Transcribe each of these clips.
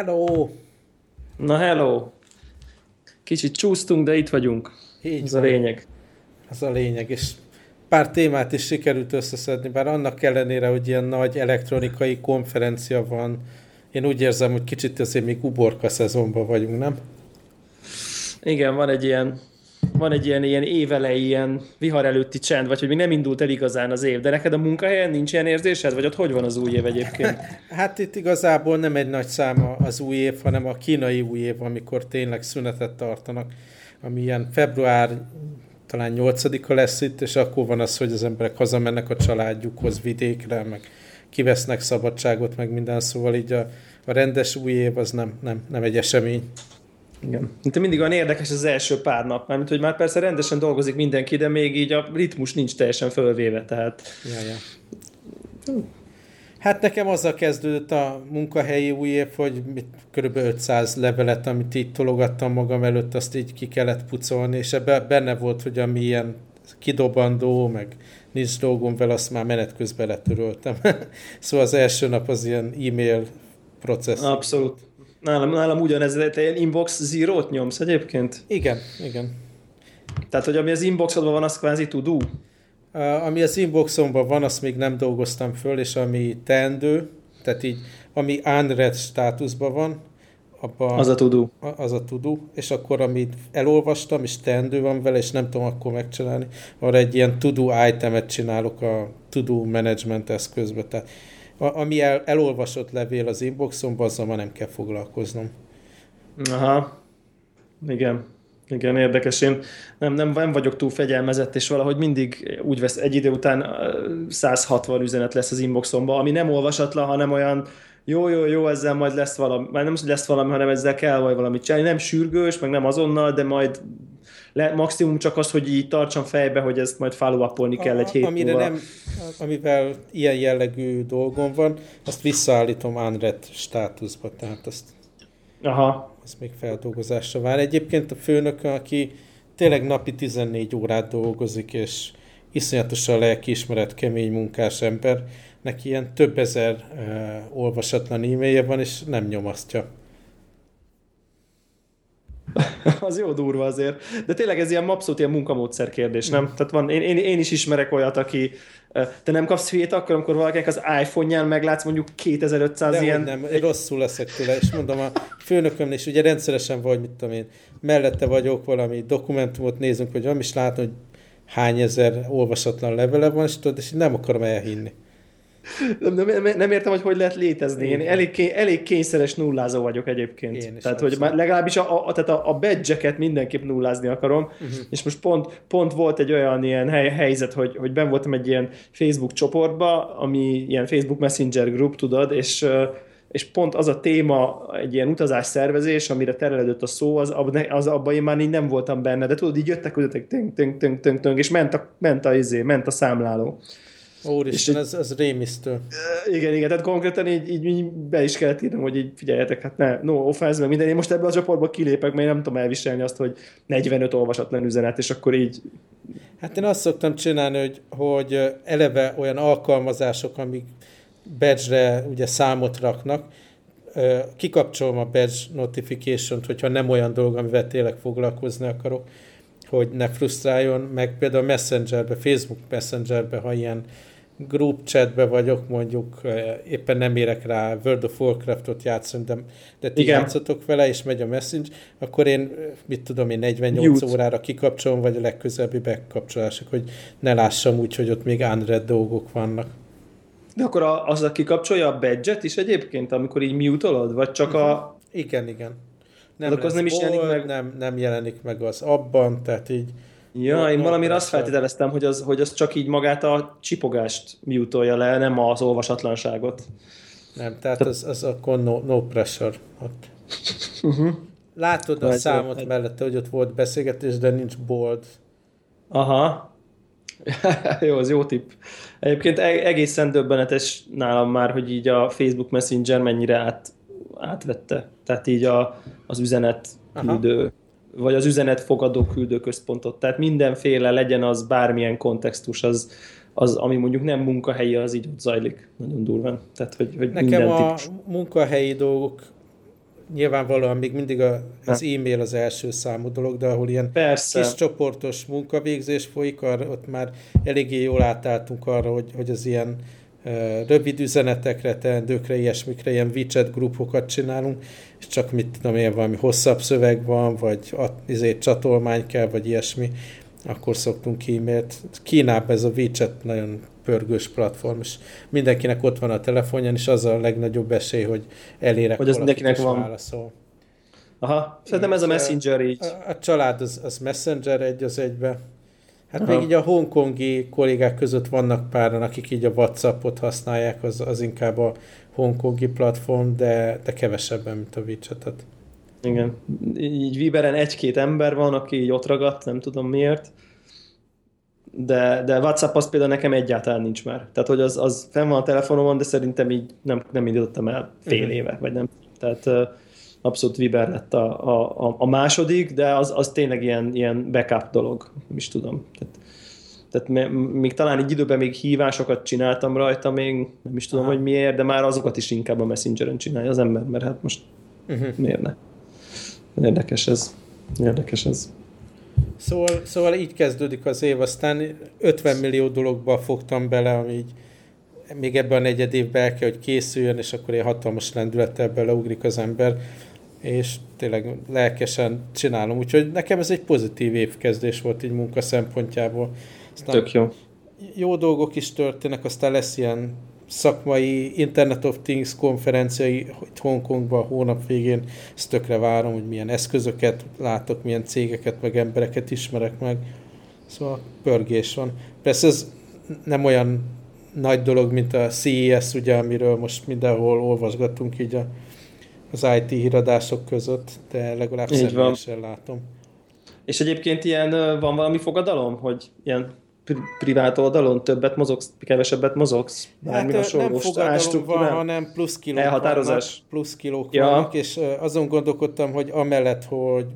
Hello! Na hello! Kicsit csúsztunk, de itt vagyunk. Így Ez van. a lényeg. Ez a lényeg, és pár témát is sikerült összeszedni, bár annak ellenére, hogy ilyen nagy elektronikai konferencia van, én úgy érzem, hogy kicsit azért még uborka szezonban vagyunk, nem? Igen, van egy ilyen van egy ilyen, ilyen évelei, ilyen vihar előtti csend, vagy hogy még nem indult el igazán az év, de neked a munkahelyen nincs ilyen érzésed, vagy ott hogy van az új év egyébként? Hát itt igazából nem egy nagy száma az új év, hanem a kínai új év, amikor tényleg szünetet tartanak, ami ilyen február talán 8-a lesz itt, és akkor van az, hogy az emberek hazamennek a családjukhoz vidékre, meg kivesznek szabadságot, meg minden, szóval így a, a rendes új év az nem, nem, nem egy esemény. Igen. Mint mindig olyan érdekes az első pár nap, mert hogy már persze rendesen dolgozik mindenki, de még így a ritmus nincs teljesen fölvéve, tehát... Ja, ja. Hát nekem azzal kezdődött a munkahelyi új év, hogy mit, kb. 500 levelet, amit így tologattam magam előtt, azt így ki kellett pucolni, és ebben benne volt, hogy ami ilyen kidobandó, meg nincs dolgom vele, azt már menet közben letöröltem. szóval az első nap az ilyen e-mail processz. Abszolút. Nálam, nálam ugyanez, te ilyen inbox zero-t nyomsz egyébként? Igen, igen. Tehát, hogy ami az inboxodban van, az kvázi Uh, ami az inboxomban van, azt még nem dolgoztam föl, és ami teendő, tehát így, ami unread státuszban van, abban az a to Az a to és akkor amit elolvastam, és teendő van vele, és nem tudom akkor megcsinálni, arra egy ilyen to-do itemet csinálok a to-do management eszközbe. Tehát ami el, elolvasott levél az inboxomban, azzal már nem kell foglalkoznom. Aha, igen. Igen, érdekes. Én nem, nem, nem vagyok túl fegyelmezett, és valahogy mindig úgy vesz, egy idő után 160 üzenet lesz az inboxomban, ami nem olvasatlan, hanem olyan jó, jó, jó, ezzel majd lesz valami, már nem lesz valami, hanem ezzel kell vagy valamit csinálni. Nem sürgős, meg nem azonnal, de majd le, maximum csak az, hogy így tartsam fejbe, hogy ezt majd follow kell egy hét amire múlva. nem, Amivel ilyen jellegű dolgom van, azt visszaállítom unread státuszba, tehát azt, Aha. azt még feldolgozásra vár. Egyébként a főnök, aki tényleg napi 14 órát dolgozik, és iszonyatosan lelkiismeret, kemény munkás ember, neki ilyen több ezer uh, olvasatlan e-mailje van, és nem nyomasztja. az jó durva azért. De tényleg ez ilyen abszolút ilyen munkamódszer kérdés, nem? Mm. Tehát van, én, én, én, is ismerek olyat, aki te nem kapsz hülyét akkor, amikor valakinek az iPhone-ján meglátsz mondjuk 2500 De ilyen... nem, rosszul leszek tőle, és mondom a főnököm is, ugye rendszeresen vagy, mit tudom én, mellette vagyok, valami dokumentumot nézünk, hogy van, is látom, hogy hány ezer olvasatlan levele van, és tudod, és nem akarom elhinni. Nem, nem, nem értem, hogy hogy lehet létezni. Én elég, elég kényszeres nullázó vagyok egyébként. Én tehát, hogy már legalábbis a, a, tehát a, a badge mindenképp nullázni akarom, uh-huh. és most pont, pont volt egy olyan ilyen hely, helyzet, hogy, hogy ben voltam egy ilyen Facebook csoportba, ami ilyen Facebook Messenger group, tudod, és és pont az a téma, egy ilyen utazás szervezés, amire terelődött a szó, az, az abban én már így nem voltam benne, de tudod, így jöttek, jöttek, tünk, tünk, tünk, tünk, tünk, és ment a, ment a, izé, ment a számláló. Úristen, ez, ez rémisztő. Igen, igen, tehát konkrétan így, így, így be is kellett írnom, hogy így figyeljetek, hát ne, no offense, meg minden. Én most ebből a csoportból kilépek, mert én nem tudom elviselni azt, hogy 45 olvasatlan üzenet, és akkor így... Hát én azt szoktam csinálni, hogy, hogy eleve olyan alkalmazások, amik badge-re ugye számot raknak, kikapcsolom a badge notification-t, hogyha nem olyan dolog, amivel tényleg foglalkozni akarok, hogy ne frusztráljon, meg például Messengerbe, Facebook Messengerbe, ha ilyen group chatbe vagyok, mondjuk eh, éppen nem érek rá World of Warcraftot játszani, de, de ti Igen. játszotok vele, és megy a Messenger, akkor én, eh, mit tudom én, 48 Mute. órára kikapcsolom, vagy a legközelebbi bekapcsolások, hogy ne lássam úgy, hogy ott még unread dolgok vannak. De akkor az, aki kapcsolja a badge is egyébként, amikor így mute vagy csak uh-huh. a... Igen, igen. Nem, az nem is jelenik meg? Nem, nem jelenik meg az abban, tehát így Ja, én valamire azt feltételeztem, hogy az, hogy az csak így magát a csipogást mutolja le, nem az olvasatlanságot. Nem, tehát az, az akkor no, no pressure ott. Uh-huh. Látod a számot egy... mellette, hogy ott volt beszélgetés, de nincs bold. Aha. jó, az jó tipp. Egyébként e- egészen döbbenetes nálam már, hogy így a Facebook Messenger mennyire át, átvette. Tehát így a, az üzenet küldő vagy az üzenet fogadó küldőközpontot. Tehát mindenféle legyen az bármilyen kontextus, az, az, ami mondjuk nem munkahelyi, az így ott zajlik nagyon durván. Tehát, hogy, hogy Nekem minden a típus. munkahelyi dolgok nyilvánvalóan még mindig a, az e-mail az első számú dolog, de ahol ilyen Persze. kis csoportos munkavégzés folyik, arra, ott már eléggé jól átálltunk arra, hogy, hogy az ilyen rövid üzenetekre, teendőkre, ilyesmikre, ilyen widget grupokat csinálunk, és csak mit tudom én, valami hosszabb szöveg van, vagy izét csatolmány kell, vagy ilyesmi, akkor szoktunk e-mailt. Kínában ez a WeChat nagyon pörgős platform, és mindenkinek ott van a telefonján, és az a legnagyobb esély, hogy elérek hogy az mindenkinek van. válaszol. Aha, szerintem ez a Messenger így. A, a család az, az Messenger egy az egybe. Hát Aha. még így a hongkongi kollégák között vannak páran, akik így a Whatsappot használják, az, az inkább a hongkongi platform, de, de kevesebben, mint a WeChat-et. Igen. Így Viberen egy-két ember van, aki így ott ragadt, nem tudom miért de, de WhatsApp az például nekem egyáltalán nincs már. Tehát, hogy az, az fenn van a telefonomon, de szerintem így nem, nem indítottam el fél uh-huh. éve, vagy nem. Tehát abszolút Viber lett a, a, a második, de az, az tényleg ilyen, ilyen backup dolog, nem is tudom. Tehát, tehát még talán egy időben még hívásokat csináltam rajta, még nem is tudom, Aha. hogy miért, de már azokat is inkább a Messengeren csinálja az ember, mert hát most uh-huh. miért ne? Érdekes ez. Érdekes ez. Szóval, szóval így kezdődik az év, aztán 50 millió dologba fogtam bele, ami így még ebben a negyed évben el kell, hogy készüljön, és akkor egy hatalmas lendülettel beleugrik az ember, és tényleg lelkesen csinálom. Úgyhogy nekem ez egy pozitív évkezdés volt így munka szempontjából. Aztán Tök jó. Jó dolgok is történnek, aztán lesz ilyen szakmai Internet of Things konferenciai itt Hongkongban hónap végén, ezt tökre várom, hogy milyen eszközöket látok, milyen cégeket, meg embereket ismerek meg. Szóval pörgés van. Persze ez nem olyan nagy dolog, mint a CES, ugye, amiről most mindenhol olvasgatunk így a, az IT híradások között, de legalább személyesen látom. És egyébként ilyen van valami fogadalom, hogy ilyen privát oldalon többet mozogsz, kevesebbet mozogsz? Bármi hát, nem fogadalom van, hanem plusz kilók Elhatározás. vannak, plusz kilók ja. vannak, és azon gondolkodtam, hogy amellett, hogy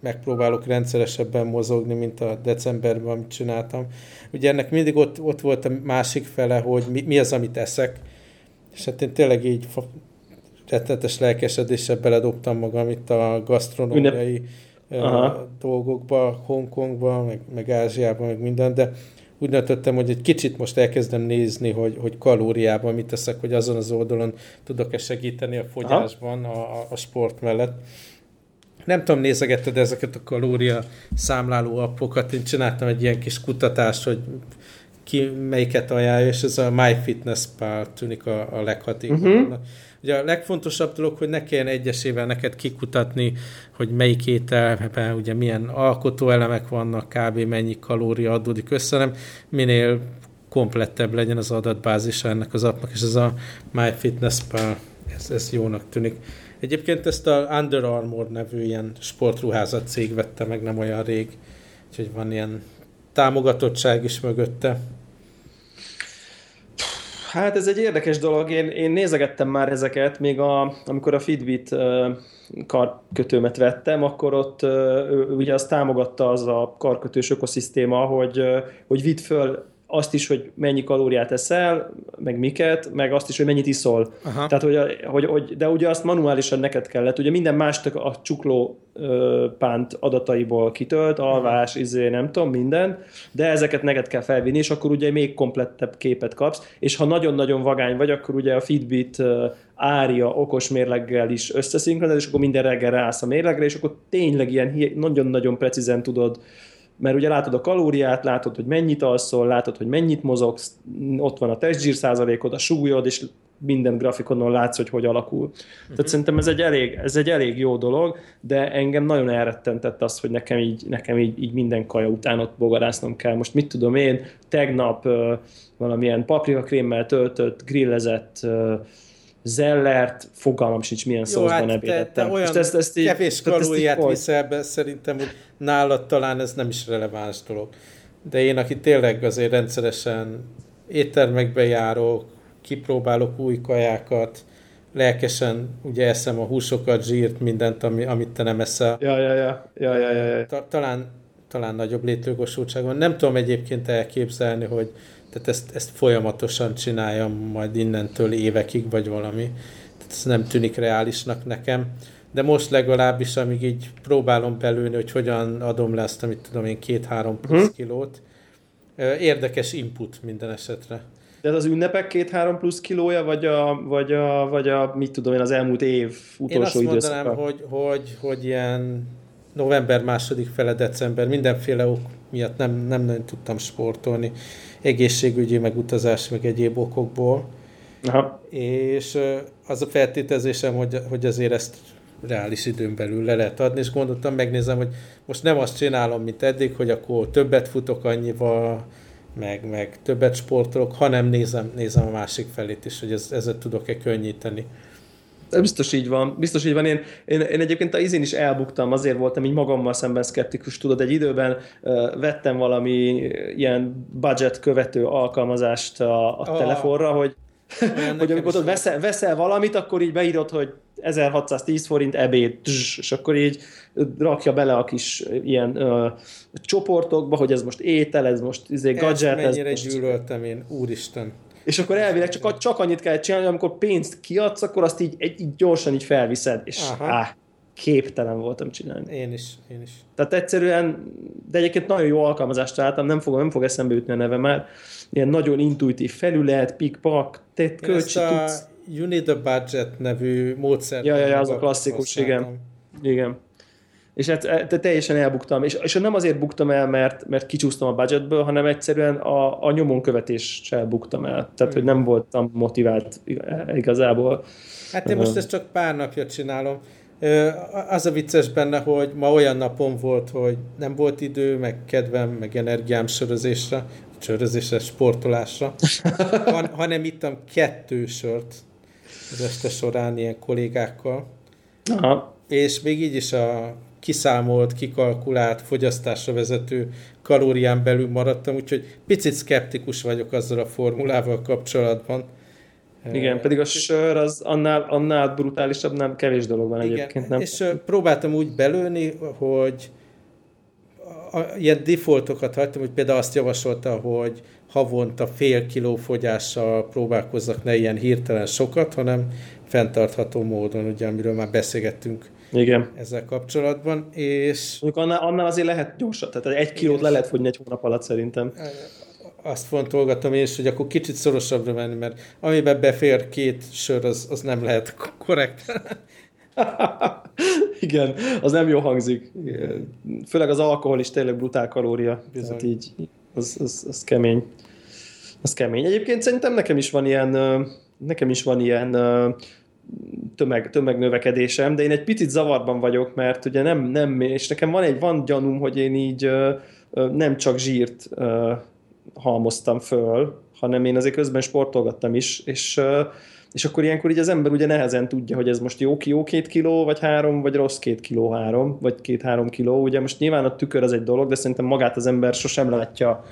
megpróbálok rendszeresebben mozogni, mint a decemberben, amit csináltam. Ugye ennek mindig ott, ott volt a másik fele, hogy mi, mi az, amit eszek, és hát én tényleg így rettenetes lelkesedéssel beledobtam magam itt a gasztronómiai Aha. dolgokba, Hongkongba, meg, meg Ázsiában, meg minden, de úgy döntöttem, hogy egy kicsit most elkezdem nézni, hogy, hogy kalóriában mit teszek, hogy azon az oldalon tudok-e segíteni a fogyásban a, a sport mellett. Nem tudom, nézegetted ezeket a kalória számláló appokat, én csináltam egy ilyen kis kutatást, hogy ki melyiket ajánlja, és ez a MyFitnessPal tűnik a, a leghatékonyabbnak. Uh-huh. Ugye a legfontosabb dolog, hogy ne kelljen egyesével neked kikutatni, hogy melyik ételben ugye milyen alkotóelemek vannak, kb. mennyi kalória adódik össze, nem minél komplettebb legyen az adatbázis ennek az appnak, és ez a MyFitnessPal, ez, ez jónak tűnik. Egyébként ezt a Under Armour nevű ilyen sportruházat cég vette meg nem olyan rég, úgyhogy van ilyen támogatottság is mögötte. Hát ez egy érdekes dolog. Én, én nézegettem már ezeket, még a, amikor a Fitbit karkötőmet vettem, akkor ott uh, ugye azt támogatta az a karkötős ökoszisztéma, hogy, hogy vidd föl azt is, hogy mennyi kalóriát eszel, meg miket, meg azt is, hogy mennyit iszol. Aha. Tehát, hogy, hogy, hogy, de ugye azt manuálisan neked kellett. Ugye minden más a csukló ö, pánt adataiból kitölt, alvás, izé, nem tudom, minden, de ezeket neked kell felvinni, és akkor ugye még komplettebb képet kapsz, és ha nagyon-nagyon vagány vagy, akkor ugye a Fitbit ária okos mérleggel is összeszinkronizál, és akkor minden reggel ráállsz a mérlegre, és akkor tényleg ilyen nagyon-nagyon precízen tudod mert ugye látod a kalóriát, látod, hogy mennyit alszol, látod, hogy mennyit mozogsz, ott van a testzsír százalékod, a súlyod, és minden grafikonon látsz, hogy hogy alakul. Uh-huh. Tehát mhm. szerintem ez egy, elég, ez egy elég jó dolog, de engem nagyon elrettentett az, hogy nekem így, nekem így, így minden kaja után ott bogarásznom kell. Most mit tudom én, tegnap uh, valamilyen paprikakrémmel töltött, grillezett uh, Zellert, fogalmam sincs, milyen szószban hát ebédettem. Te, te olyan ezt, ezt így, kevés kalóriát viszel be, szerintem, hogy nálad talán ez nem is releváns dolog. De én, aki tényleg azért rendszeresen éttermekbe járok, kipróbálok új kajákat, lelkesen ugye eszem a húsokat, zsírt, mindent, ami, amit te nem eszel. Ja, ja, ja. ja, ja, ja, ja. Ta, talán, talán nagyobb létjogosultság van. Nem tudom egyébként elképzelni, hogy tehát ezt, ezt folyamatosan csináljam majd innentől évekig, vagy valami. Tehát ez nem tűnik reálisnak nekem. de most legalábbis, amíg így próbálom belülni, hogy hogyan adom le ezt, amit tudom én, két-három plusz hmm. kilót, érdekes input minden esetre. De az ünnepek két-három plusz kilója, vagy a, vagy a, vagy a, mit tudom én, az elmúlt év utolsó Én azt mondanám, hogy, hogy, hogy ilyen november második fele, december, mindenféle ok miatt nem, nem nagyon tudtam sportolni, egészségügyi, meg utazás, meg egyéb okokból. Aha. És az a feltételezésem, hogy, hogy azért ezt reális időn belül le lehet adni, és gondoltam, megnézem, hogy most nem azt csinálom, mint eddig, hogy akkor többet futok annyival, meg, meg többet sportolok, hanem nézem, nézem a másik felét is, hogy ez, ezzel tudok-e könnyíteni. Biztos így van, biztos így van. Én, én, én egyébként a izén is elbuktam, azért voltam így magammal szemben szkeptikus. Tudod, egy időben uh, vettem valami ilyen budget követő alkalmazást a, a oh. telefonra, hogy hogy amikor ott veszel, veszel valamit, akkor így beírod, hogy 1610 forint ebéd, és akkor így rakja bele a kis ilyen uh, csoportokba, hogy ez most étel, ez most izé, gadget. Ezt mennyire ez most... gyűlöltem én, úristen. És akkor elvileg csak, csak annyit kell csinálni, amikor pénzt kiadsz, akkor azt így, így, így gyorsan így felviszed, és áh, képtelen voltam csinálni. Én is, én is. Tehát egyszerűen, de egyébként nagyon jó alkalmazást találtam, nem fog, nem fog eszembe jutni a neve már, ilyen nagyon intuitív felület, pikpak, tett kölcsi tudsz. You Need a Budget nevű módszer. Ja, ja, ja, az a klasszikus, igen. Igen. És hát e, teljesen elbuktam. És, és nem azért buktam el, mert, mert kicsúsztam a budgetből, hanem egyszerűen a, a nyomon követéssel buktam el. Tehát, hogy nem voltam motivált igazából. Hát én most ezt csak pár napja csinálom. Az a vicces benne, hogy ma olyan napom volt, hogy nem volt idő, meg kedvem, meg energiám sörözésre, sörözésre, sportolásra, han, hanem ittam kettő sört az este során ilyen kollégákkal. Aha. És még így is a kiszámolt, kikalkulált, fogyasztásra vezető kalórián belül maradtam, úgyhogy picit szkeptikus vagyok azzal a formulával kapcsolatban. Igen, pedig a sör az annál, annál brutálisabb, nem kevés dolog van Igen, egyébként. Nem? És próbáltam úgy belőni, hogy a, ilyen defaultokat hagytam, hogy például azt javasolta, hogy havonta fél kiló fogyással próbálkozzak, ne ilyen hirtelen sokat, hanem fenntartható módon, ugye, amiről már beszélgettünk igen. ezzel kapcsolatban, és... Mondjuk annál, annál azért lehet gyorsan, tehát egy kilót le lehet fogyni egy hónap alatt szerintem. Azt fontolgatom én is, hogy akkor kicsit szorosabbra menni, mert amiben befér két sör, az, az nem lehet korrekt. Igen, az nem jó hangzik. Főleg az alkohol is tényleg brutál kalória. Tehát így, az, az, az kemény. Az kemény. Egyébként szerintem nekem is van ilyen, nekem is van ilyen tömeg, tömegnövekedésem, de én egy picit zavarban vagyok, mert ugye nem, nem és nekem van egy van gyanúm, hogy én így nem csak zsírt halmoztam föl, hanem én azért közben sportolgattam is, és, és akkor ilyenkor így az ember ugye nehezen tudja, hogy ez most jó, jó két kiló, vagy három, vagy rossz két kiló három, vagy két-három kiló. Ugye most nyilván a tükör az egy dolog, de szerintem magát az ember sosem látja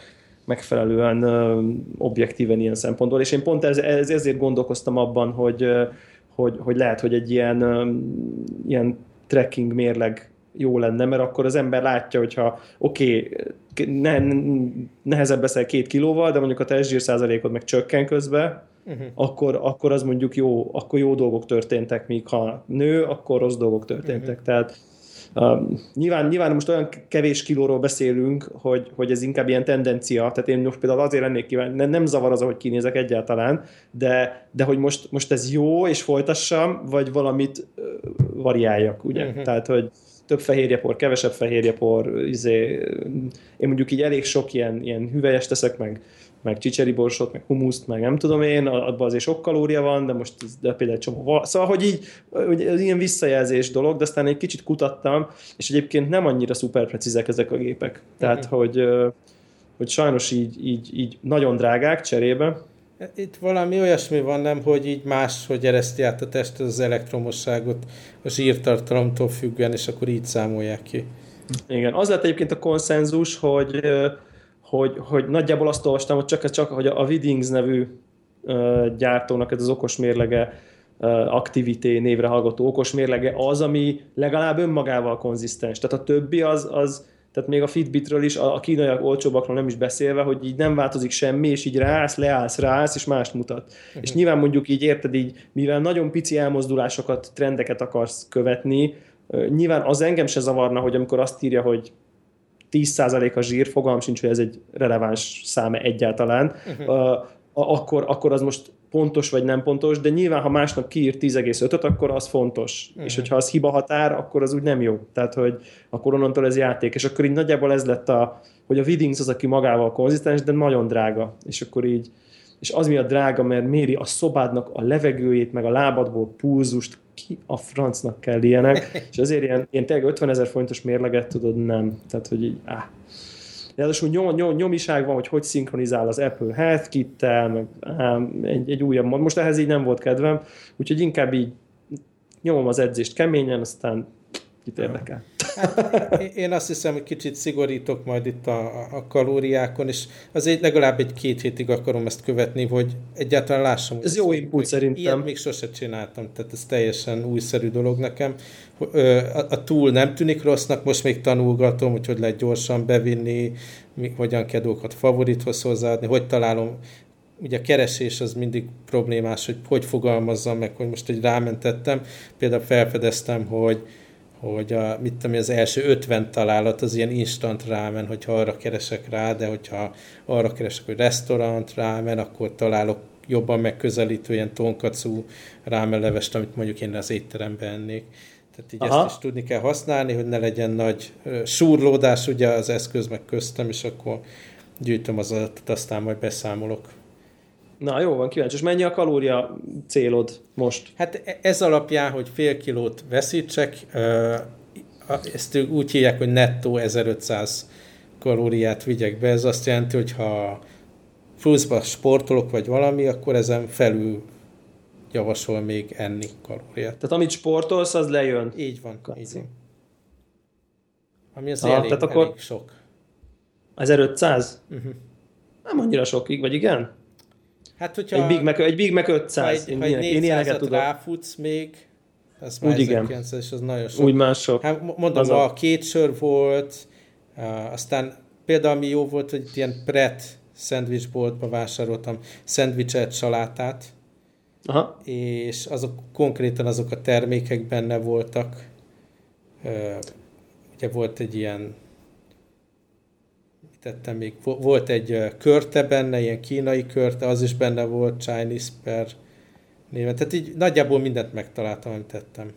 megfelelően ö, objektíven ilyen szempontból, és én pont ez, ez, ezért gondolkoztam abban, hogy, hogy, hogy lehet, hogy egy ilyen, ilyen trekking mérleg jó lenne, mert akkor az ember látja, hogyha oké, okay, ne, nehezebb leszel két kilóval, de mondjuk a testzsír százalékod meg csökken közben, uh-huh. akkor, akkor az mondjuk jó, akkor jó dolgok történtek, míg ha nő, akkor rossz dolgok történtek. Uh-huh. Tehát Uh, nyilván, nyilván most olyan kevés kilóról beszélünk, hogy, hogy ez inkább ilyen tendencia, tehát én most például azért lennék kíváncsi, nem, nem zavar az, ahogy kinézek egyáltalán, de, de hogy most, most ez jó, és folytassam, vagy valamit uh, variáljak, ugye? Uh-huh. Tehát, hogy több fehérjepor, kevesebb fehérjepor, izé, én mondjuk így elég sok ilyen, ilyen hüvelyes teszek, meg, meg csicseri borsot, meg humuszt, meg nem tudom én, abban azért sok kalória van, de most de például egy csomó Szóval, hogy így, hogy ez ilyen visszajelzés dolog, de aztán egy kicsit kutattam, és egyébként nem annyira szuper precízek ezek a gépek. Tehát, uh-huh. hogy, hogy sajnos így, így, így nagyon drágák cserébe, itt valami olyasmi van, nem, hogy így más, hogy ereszti át a test az elektromosságot a zsírtartalomtól függően, és akkor így számolják ki. Igen, az lett egyébként a konszenzus, hogy, hogy, hogy nagyjából azt olvastam, hogy csak, csak hogy a Widings nevű gyártónak ez az okos mérlege, Activity névre hallgató okos mérlege az, ami legalább önmagával konzisztens. Tehát a többi az, az tehát még a Fitbitről is, a, kínaiak olcsóbbakról nem is beszélve, hogy így nem változik semmi, és így rász, leállsz, rász, és mást mutat. Uh-huh. És nyilván mondjuk így érted így, mivel nagyon pici elmozdulásokat, trendeket akarsz követni, nyilván az engem se zavarna, hogy amikor azt írja, hogy 10% a zsír, fogalm sincs, hogy ez egy releváns száma egyáltalán, uh-huh. akkor, akkor az most pontos vagy nem pontos, de nyilván, ha másnap kiír 10,5-öt, akkor az fontos. Uh-huh. És hogyha az hiba határ, akkor az úgy nem jó. Tehát, hogy akkor onnantól ez játék. És akkor így nagyjából ez lett a, hogy a Widdings az, aki magával konzisztens, de nagyon drága. És akkor így, és az miatt drága, mert méri a szobádnak a levegőjét, meg a lábadból pulzust, ki a francnak kell ilyenek, és azért ilyen, ilyen tényleg 50 ezer forintos mérleget tudod, nem. Tehát, hogy így, áh. Ráadásul nyom, nyom, nyomiság van, hogy hogy szinkronizál az Apple Health Kit-tel, meg ám, egy, egy újabb mod. Most ehhez így nem volt kedvem, úgyhogy inkább így nyomom az edzést keményen, aztán kit érdekel. Hát, én azt hiszem, hogy kicsit szigorítok majd itt a, a kalóriákon, és azért legalább egy-két hétig akarom ezt követni, hogy egyáltalán lássam. Ez jó input szerintem. Ilyet még sose csináltam, tehát ez teljesen újszerű dolog nekem. A, a túl nem tűnik rossznak, most még tanulgatom, hogy hogy lehet gyorsan bevinni, hogyan kell dolgokat favorithoz hozzáadni, hogy találom ugye a keresés az mindig problémás, hogy hogy fogalmazzam meg, hogy most egy rámentettem, például felfedeztem, hogy hogy a, mit tudom, az első 50 találat az ilyen instant rámen, hogyha arra keresek rá, de hogyha arra keresek, hogy restaurant rámen, akkor találok jobban megközelítő ilyen tonkacú rámenlevest, amit mondjuk én az étteremben ennék. Tehát így Aha. ezt is tudni kell használni, hogy ne legyen nagy súrlódás ugye az eszköz meg köztem, és akkor gyűjtöm az adatot, aztán majd beszámolok. Na jó van, kíváncsi. És mennyi a kalória célod most? Hát ez alapján, hogy fél kilót veszítsek, ezt úgy hívják, hogy nettó 1500 kalóriát vigyek be. Ez azt jelenti, hogy ha pluszba sportolok vagy valami, akkor ezen felül javasol még enni kalóriát. Tehát amit sportolsz, az lejön. Így van. Így van. Ami az elég, tehát akkor elég sok. 1500? Uh-huh. Mhm. Nem annyira sokig, vagy igen? Hát, hogyha... Egy Big Mac, egy Big Mac 500. Ha egy, én, ha egy én ilyeneket tudom. ráfutsz még, az már Úgy igen. és az nagyon sok. Úgy mások. Hát mondom, a... a két sör volt, uh, aztán például ami jó volt, hogy ilyen pret szendvicsboltba vásároltam szendvicset, salátát, Aha. és azok konkrétan azok a termékek benne voltak. Uh, ugye volt egy ilyen tettem még, volt egy körte benne, ilyen kínai körte, az is benne volt, Chinese per néven. Tehát így nagyjából mindent megtaláltam, amit tettem.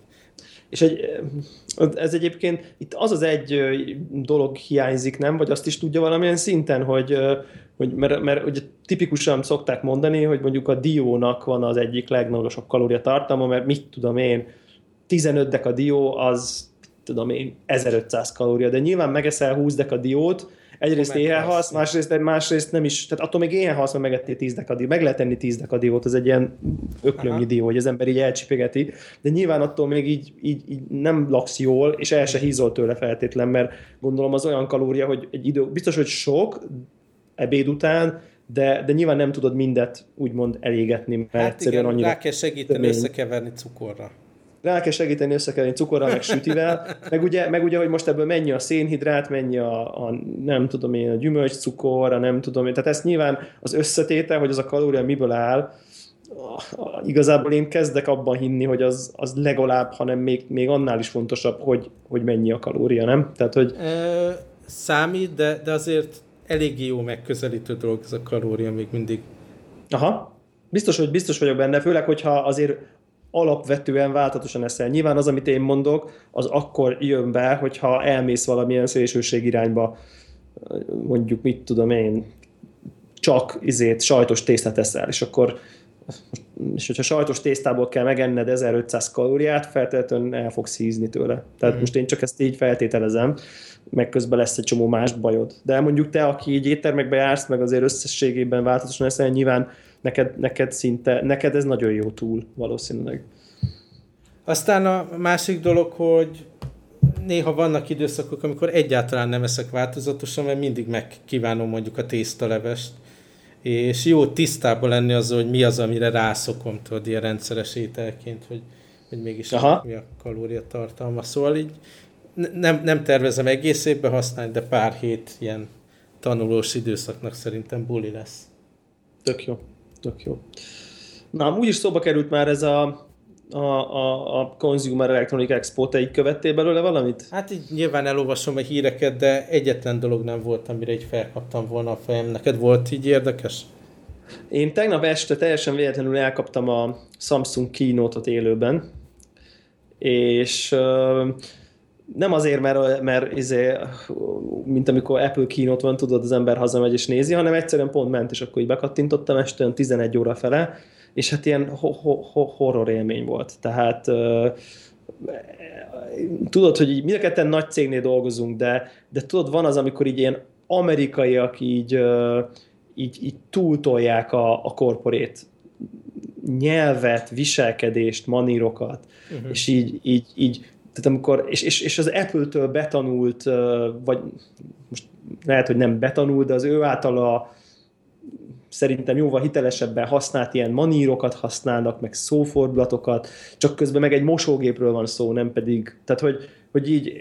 És egy, ez egyébként, itt az az egy dolog hiányzik, nem? Vagy azt is tudja valamilyen szinten, hogy, hogy mert, mert ugye tipikusan szokták mondani, hogy mondjuk a diónak van az egyik legnagyobb kalóriatartalma, mert mit tudom én, 15 deka dió az tudom én, 1500 kalória, de nyilván megeszel 20 deka diót, egyrészt éhen halsz, másrészt, másrészt nem is, tehát attól még éhen halsz, mert megettél 10 dekadív, meg lehet enni 10 dekadívot, ez egy ilyen öklömnyi dió, hogy az ember így elcsipegeti, de nyilván attól még így, így, így nem laksz jól, és el se hízol tőle feltétlen, mert gondolom az olyan kalória, hogy egy idő, biztos, hogy sok ebéd után, de, de nyilván nem tudod mindet úgymond elégetni, mert hát egyszerűen igen, annyira... rá kell segíteni tömény. összekeverni cukorra rá kell segíteni összekelni cukorral, meg sütivel, meg ugye, meg ugye, hogy most ebből mennyi a szénhidrát, mennyi a, a nem tudom én, a gyümölcscukor, a nem tudom én, tehát ezt nyilván az összetétel, hogy az a kalória miből áll, igazából én kezdek abban hinni, hogy az, az legalább, hanem még, még annál is fontosabb, hogy, hogy mennyi a kalória, nem? Tehát, hogy... E, számít, de, de azért eléggé jó megközelítő dolog ez a kalória még mindig. Aha. Biztos, hogy biztos vagyok benne, főleg, hogyha azért alapvetően változatosan eszel. Nyilván az, amit én mondok, az akkor jön be, hogyha elmész valamilyen szélsőség irányba, mondjuk mit tudom én, csak izét, sajtos tésztát eszel, és akkor és hogyha sajtos tésztából kell megenned 1500 kalóriát, feltétlenül el fogsz hízni tőle. Tehát mm. most én csak ezt így feltételezem, meg közben lesz egy csomó más bajod. De mondjuk te, aki így éttermekbe jársz, meg azért összességében változatosan eszel, nyilván neked, neked szinte, neked ez nagyon jó túl valószínűleg. Aztán a másik dolog, hogy néha vannak időszakok, amikor egyáltalán nem eszek változatosan, mert mindig megkívánom mondjuk a tésztalevest, és jó tisztában lenni azzal, hogy mi az, amire rászokom, tudod, ilyen rendszeres ételként, hogy, hogy mégis Aha. mi a kalóriatartalma. Szóval így nem, nem tervezem egész évben használni, de pár hét ilyen tanulós időszaknak szerintem buli lesz. Tök jó, tök jó. Na, úgyis szóba került már ez a a, a, a Consumer Electronic Expo, te így követtél belőle valamit? Hát így nyilván elolvasom a híreket, de egyetlen dolog nem volt, amire így felkaptam volna a fejem. Neked volt így érdekes? Én tegnap este teljesen véletlenül elkaptam a Samsung keynote élőben, és nem azért, mert, mert izé, mint amikor Apple keynote van, tudod, az ember hazamegy és nézi, hanem egyszerűen pont ment, és akkor így bekattintottam este 11 óra fele, és hát ilyen ho- ho- horror élmény volt. Tehát uh, tudod, hogy így mind a ketten nagy cégnél dolgozunk, de, de tudod, van az, amikor így ilyen amerikaiak így, így, így túltolják a, a korporét nyelvet, viselkedést, manírokat, uh-huh. és így, így, így tehát amikor, és, és, és az Apple-től betanult, vagy most lehet, hogy nem betanult, de az ő általa szerintem jóval hitelesebben használt ilyen manírokat használnak, meg szófordulatokat, csak közben meg egy mosógépről van szó, nem pedig, tehát hogy, hogy így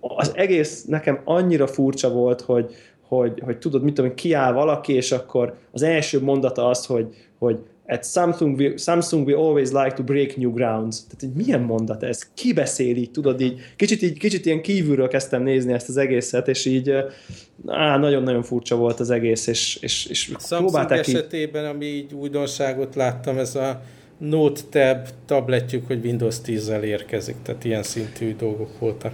az egész nekem annyira furcsa volt, hogy, hogy, hogy tudod, mit tudom, kiáll valaki, és akkor az első mondata az, hogy, hogy at Samsung we, Samsung we always like to break new grounds. Tehát egy milyen mondat ez? Ki beszél így, tudod így? Kicsit, így, kicsit ilyen kívülről kezdtem nézni ezt az egészet, és így á, nagyon-nagyon furcsa volt az egész, és, és, és Samsung esetében, így... ami így újdonságot láttam, ez a Note Tab tabletjük, hogy Windows 10-zel érkezik, tehát ilyen szintű dolgok voltak.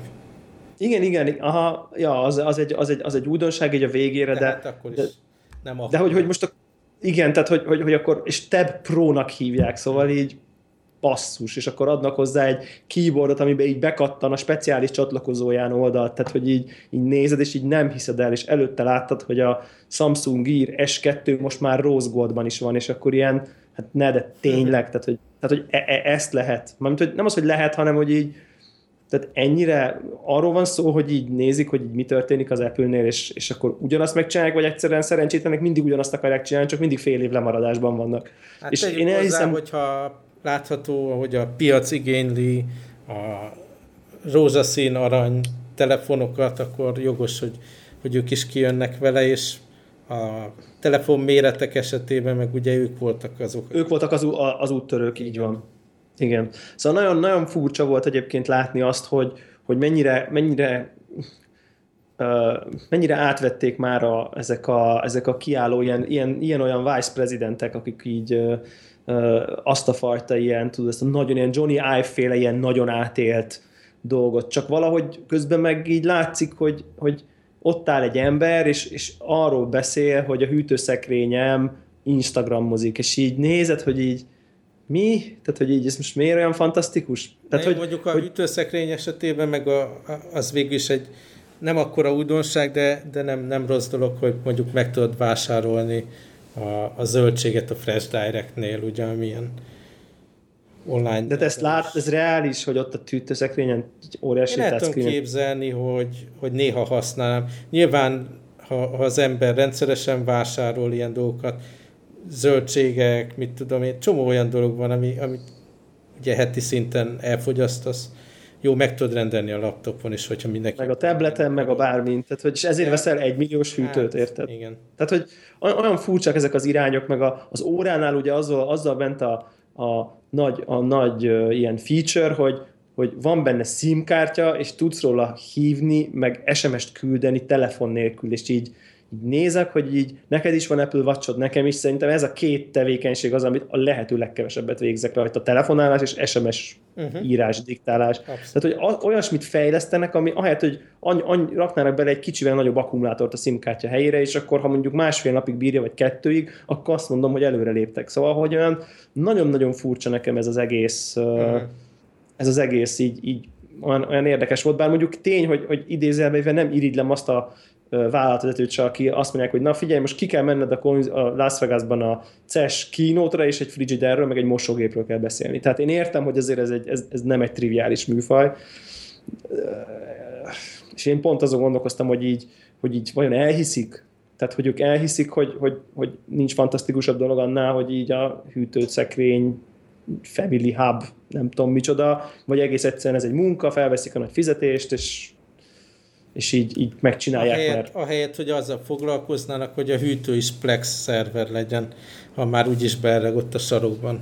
Igen, igen, aha, ja, az, az, egy, az, egy, az egy újdonság egy a végére, de... De, hát akkor is de, nem de hogy, hogy most a igen, tehát hogy, hogy, hogy akkor, és Tab Pro-nak hívják, szóval így passzus, és akkor adnak hozzá egy keyboardot, amiben így bekattan a speciális csatlakozóján oldalt, tehát hogy így, így nézed, és így nem hiszed el, és előtte láttad, hogy a Samsung Gear S2 most már Rose Goldban is van, és akkor ilyen, hát ne, de tényleg, tehát hogy, tehát, hogy e- e- ezt lehet. Mármint, hogy nem az, hogy lehet, hanem hogy így tehát ennyire arról van szó, hogy így nézik, hogy így mi történik az Apple-nél, és, és akkor ugyanazt megcsinálják, vagy egyszerűen szerencsétlenek mindig ugyanazt akarják csinálni, csak mindig fél év lemaradásban vannak. Hát és én hozzá, elhiszem... hogyha látható, hogy a piac igényli a rózsaszín arany telefonokat, akkor jogos, hogy, hogy ők is kijönnek vele, és a telefon méretek esetében meg ugye ők voltak azok. Ők voltak az, az úttörők, így van. Igen. Szóval nagyon, nagyon furcsa volt egyébként látni azt, hogy, hogy mennyire, mennyire mennyire átvették már a, ezek, a, ezek a kiálló ilyen, ilyen, ilyen olyan vice prezidentek, akik így uh, uh, azt a fajta ilyen, tudod, ezt a nagyon ilyen Johnny Ive-féle ilyen nagyon átélt dolgot, csak valahogy közben meg így látszik, hogy, hogy ott áll egy ember, és, és arról beszél, hogy a hűtőszekrényem Instagramozik, és így nézed, hogy így mi? Tehát, hogy így ez most miért olyan fantasztikus? Tehát, hogy, mondjuk a hogy... ütőszekrény esetében meg a, az végül is egy nem akkora újdonság, de, de nem, nem rossz dolog, hogy mondjuk meg tudod vásárolni a, a zöldséget a Fresh Direct-nél, ugye, amilyen online. De te ezt lát, ez reális, hogy ott a tűtőszekrényen óriási Én tudom képzelni, hogy, hogy néha használom. Nyilván, ha, ha az ember rendszeresen vásárol ilyen dolgokat, zöldségek, mit tudom én, csomó olyan dolog van, ami, ami ugye heti szinten elfogyasztasz, jó, meg tudod rendelni a laptopon is, hogyha mindenki... Meg a tableten, meg a bármint, tehát hogy és ezért veszel egy milliós hűtőt, hát, érted? Igen. Tehát, hogy olyan furcsák ezek az irányok, meg a, az óránál ugye azzal, azzal bent a, a nagy, a nagy uh, ilyen feature, hogy, hogy van benne SIM kártya, és tudsz róla hívni, meg SMS-t küldeni telefon nélkül, és így így nézek, hogy így neked is van Apple watch nekem is, szerintem ez a két tevékenység az, amit a lehető legkevesebbet végzek rajta, telefonálás és SMS uh-huh. Mhm. írás, diktálás. Abszolút. Tehát, hogy olyasmit fejlesztenek, ami ahelyett, hogy any, any, raknának bele egy kicsivel nagyobb akkumulátort a SIM-kártya helyére, és akkor ha mondjuk másfél napig bírja, vagy kettőig, akkor azt mondom, hogy előre léptek. Szóval, hogy olyan nagyon-nagyon furcsa nekem ez az egész, uh-huh. ez az egész így, így olyan, olyan érdekes volt, bár mondjuk tény, hogy, hogy idézelve nem irigylem azt a vállalatvezetőt se, aki azt mondják, hogy na figyelj, most ki kell menned a, a Las Vegasban a CES kínótra, és egy frigiderről, meg egy mosógépről kell beszélni. Tehát én értem, hogy azért ez, egy, ez, ez nem egy triviális műfaj, és én pont azon gondolkoztam, hogy így, hogy így vajon elhiszik, tehát hogy ők elhiszik, hogy, hogy, hogy nincs fantasztikusabb dolog annál, hogy így a hűtőszekrény family hub, nem tudom micsoda, vagy egész egyszerűen ez egy munka, felveszik a nagy fizetést, és és így, így megcsinálják. Ahelyett, mert... ahelyett, hogy azzal foglalkoznának, hogy a hűtő is Plex szerver legyen, ha már úgyis beerregott a sarokban.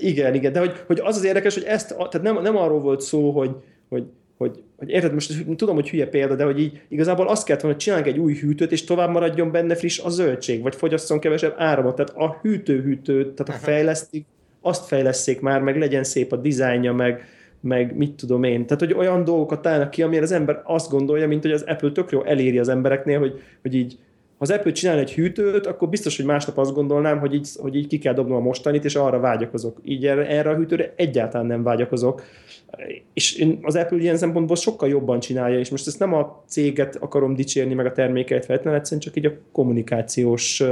Igen, igen, de hogy, hogy az az érdekes, hogy ezt, tehát nem, nem arról volt szó, hogy, hogy, hogy, hogy érted, most tudom, hogy hülye példa, de hogy így igazából azt kellett volna, hogy csináljunk egy új hűtőt, és tovább maradjon benne friss a zöldség, vagy fogyasszon kevesebb áramot. Tehát a hűtő-hűtő, tehát a fejlesztik, azt fejleszték már, meg legyen szép a dizájnja, meg, meg mit tudom én. Tehát, hogy olyan dolgokat találnak ki, amire az ember azt gondolja, mint hogy az Apple tök jó eléri az embereknél, hogy, hogy így ha az Apple csinál egy hűtőt, akkor biztos, hogy másnap azt gondolnám, hogy így, hogy így ki kell dobnom a mostanit, és arra vágyakozok. Így erre, erre a hűtőre egyáltalán nem vágyakozok. És én az Apple ilyen szempontból sokkal jobban csinálja, és most ezt nem a céget akarom dicsérni, meg a termékeit feltétlenül, egyszerűen csak így a kommunikációs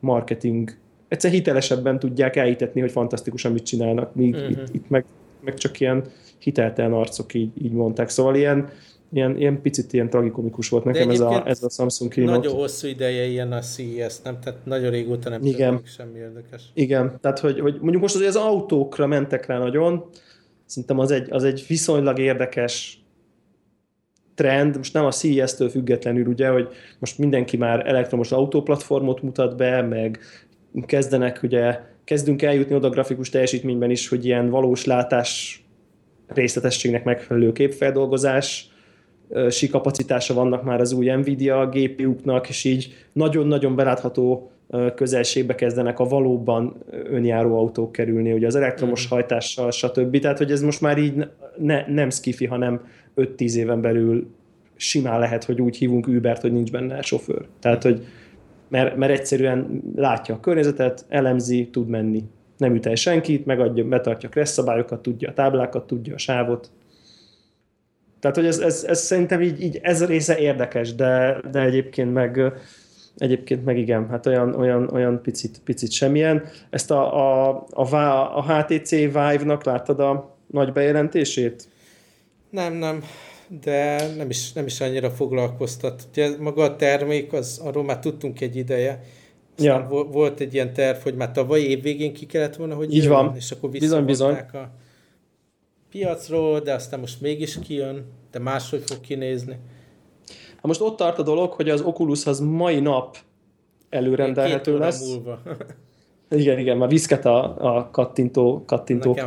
marketing egyszer hitelesebben tudják elhitetni, hogy fantasztikusan mit csinálnak, míg uh-huh. itt, itt meg meg csak ilyen hiteltelen arcok így, így mondták. Szóval ilyen, ilyen, ilyen picit ilyen tragikomikus volt nekem ez a, ez a Samsung keynote. Nagyon hosszú ideje ilyen a CES, nem? Tehát nagyon régóta nem Igen. semmi érdekes. Igen, tehát hogy, hogy mondjuk most azért az autókra mentek rá nagyon, szerintem az egy, az egy viszonylag érdekes trend, most nem a CES-től függetlenül, ugye, hogy most mindenki már elektromos autóplatformot mutat be, meg kezdenek ugye kezdünk eljutni oda grafikus teljesítményben is, hogy ilyen valós látás részletességnek megfelelő képfeldolgozás, si kapacitása vannak már az új Nvidia GPU-knak, és így nagyon-nagyon belátható közelségbe kezdenek a valóban önjáró autók kerülni, ugye az elektromos mm. hajtással, stb. Tehát, hogy ez most már így ne, nem skifi, hanem 5-10 éven belül simán lehet, hogy úgy hívunk Ubert, hogy nincs benne sofőr. Tehát, hogy mert, mert egyszerűen látja a környezetet, elemzi, tud menni. Nem üt el senkit, megadja, betartja a szabályokat, tudja a táblákat, tudja a sávot. Tehát, hogy ez, ez, ez szerintem így, így, ez a része érdekes, de, de egyébként meg egyébként meg igen, hát olyan, olyan, olyan picit, picit semmilyen. Ezt a, a, a, a HTC Vive-nak láttad a nagy bejelentését? Nem, nem de nem is, nem is annyira foglalkoztat. Ugye maga a termék, az, arról már tudtunk egy ideje, ja. volt egy ilyen terv, hogy már tavaly év végén ki kellett volna, hogy Így jön, van. és akkor bizony, bizony. a piacról, de aztán most mégis kijön, de máshogy fog kinézni. Hát most ott tart a dolog, hogy az Oculus az mai nap előrendelhető lesz. Múlva. igen, igen, már viszket a, a kattintó, kattintó Nekem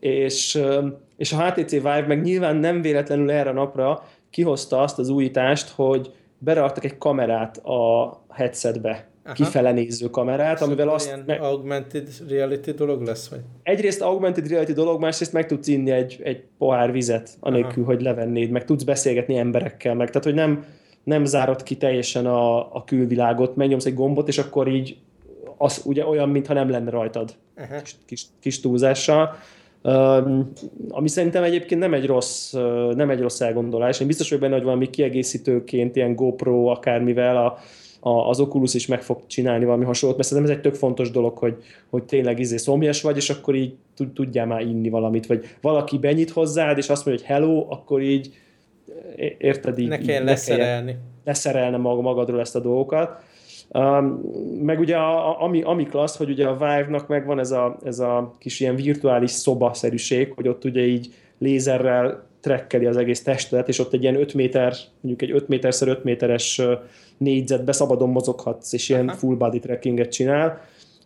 És és a HTC Vive meg nyilván nem véletlenül erre a napra kihozta azt az újítást, hogy beraktak egy kamerát a headsetbe, Aha. kifele néző kamerát, szóval amivel azt... Ilyen me- augmented reality dolog lesz, vagy? Egyrészt augmented reality dolog, másrészt meg tudsz inni egy, egy pohár vizet, anélkül, Aha. hogy levennéd, meg tudsz beszélgetni emberekkel, meg tehát, hogy nem, nem zárod ki teljesen a, a külvilágot, megnyomsz egy gombot, és akkor így az ugye olyan, mintha nem lenne rajtad Aha. kis, kis, kis túlzással ami szerintem egyébként nem egy rossz, nem egy rossz elgondolás. Én biztos vagyok benne, hogy valami kiegészítőként, ilyen GoPro akármivel a, a, az Oculus is meg fog csinálni valami hasonlót, mert szerintem ez egy tök fontos dolog, hogy, hogy tényleg izé szomjas vagy, és akkor így tudjál már inni valamit, vagy valaki benyit hozzád, és azt mondja, hogy hello, akkor így érted így. Ne kell leszerelni. Leszerelne magadról ezt a dolgokat. Um, meg ugye a, ami, ami klassz, hogy ugye a Vive-nak megvan ez a, ez a kis ilyen virtuális szobaszerűség, hogy ott ugye így lézerrel trekkeli az egész testet, és ott egy ilyen 5 méter, mondjuk egy 5 méterszer 5 méteres négyzetbe szabadon mozoghatsz, és ilyen Aha. full body trackinget csinál,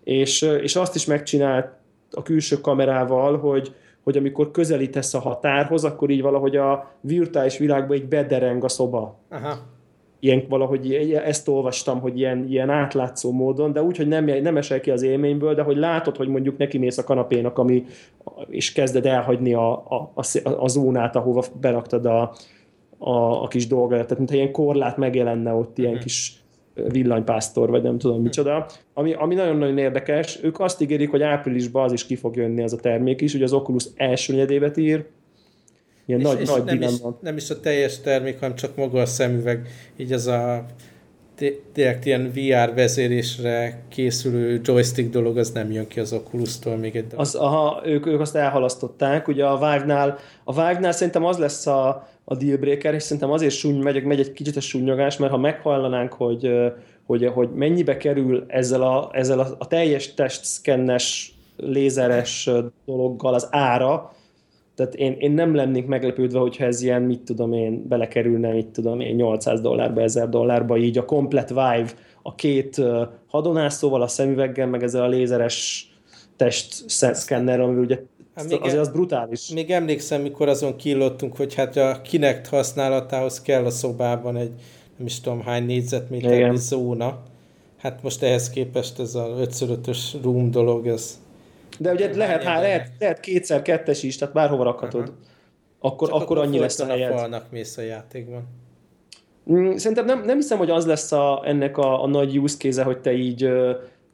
és, és azt is megcsinál a külső kamerával, hogy, hogy amikor közelítesz a határhoz, akkor így valahogy a virtuális világban így bedereng a szoba. Aha ilyen valahogy ezt olvastam, hogy ilyen, ilyen átlátszó módon, de úgy, hogy nem, nem esel ki az élményből, de hogy látod, hogy mondjuk neki mész a kanapénak, ami, és kezded elhagyni a, a, a, a zónát, ahova beraktad a, a, a kis dolgodat. Tehát mintha ilyen korlát megjelenne ott, ilyen uh-huh. kis villanypásztor, vagy nem tudom uh-huh. micsoda. Ami, ami nagyon-nagyon érdekes, ők azt ígérik, hogy áprilisban az is ki fog jönni ez a termék is, ugye az Oculus első negyedévet ír, Ilyen és, nagy, és nagy nem, is, nem is a teljes termék, hanem csak maga a szemüveg, így az a direkt ilyen VR vezérésre készülő joystick dolog, az nem jön ki az Oculus-tól még egy az, aha, ők, ők azt elhalasztották, ugye a Vive-nál, a Vive-nál szerintem az lesz a, a dealbreaker, és szerintem azért súny, megy, megy egy kicsit a súnyogás, mert ha meghallanánk, hogy, hogy, hogy mennyibe kerül ezzel a, ezzel a, a teljes testszkennes lézeres dologgal az ára, tehát én, én nem lennék meglepődve, hogyha ez ilyen, mit tudom én, belekerülne, mit tudom én, 800 dollárba, 1000 dollárba, így a komplet Vive, a két hadonászóval, a szemüveggel, meg ezzel a lézeres test szkenner, ami ugye hát még azért az brutális. Még emlékszem, mikor azon killottunk, hogy hát a Kinect használatához kell a szobában egy nem is tudom hány négyzetméter zóna. Hát most ehhez képest ez a 5x5-ös room dolog, ez de ugye lehet, há, lehet, lehet kétszer kettes is, tehát bárhova rakhatod. Uh-huh. Akkor, akkor, akkor annyi lesz a helyed. a falnak mész a játékban. Mm, szerintem nem, nem hiszem, hogy az lesz a, ennek a, a nagy use case hogy te így ö,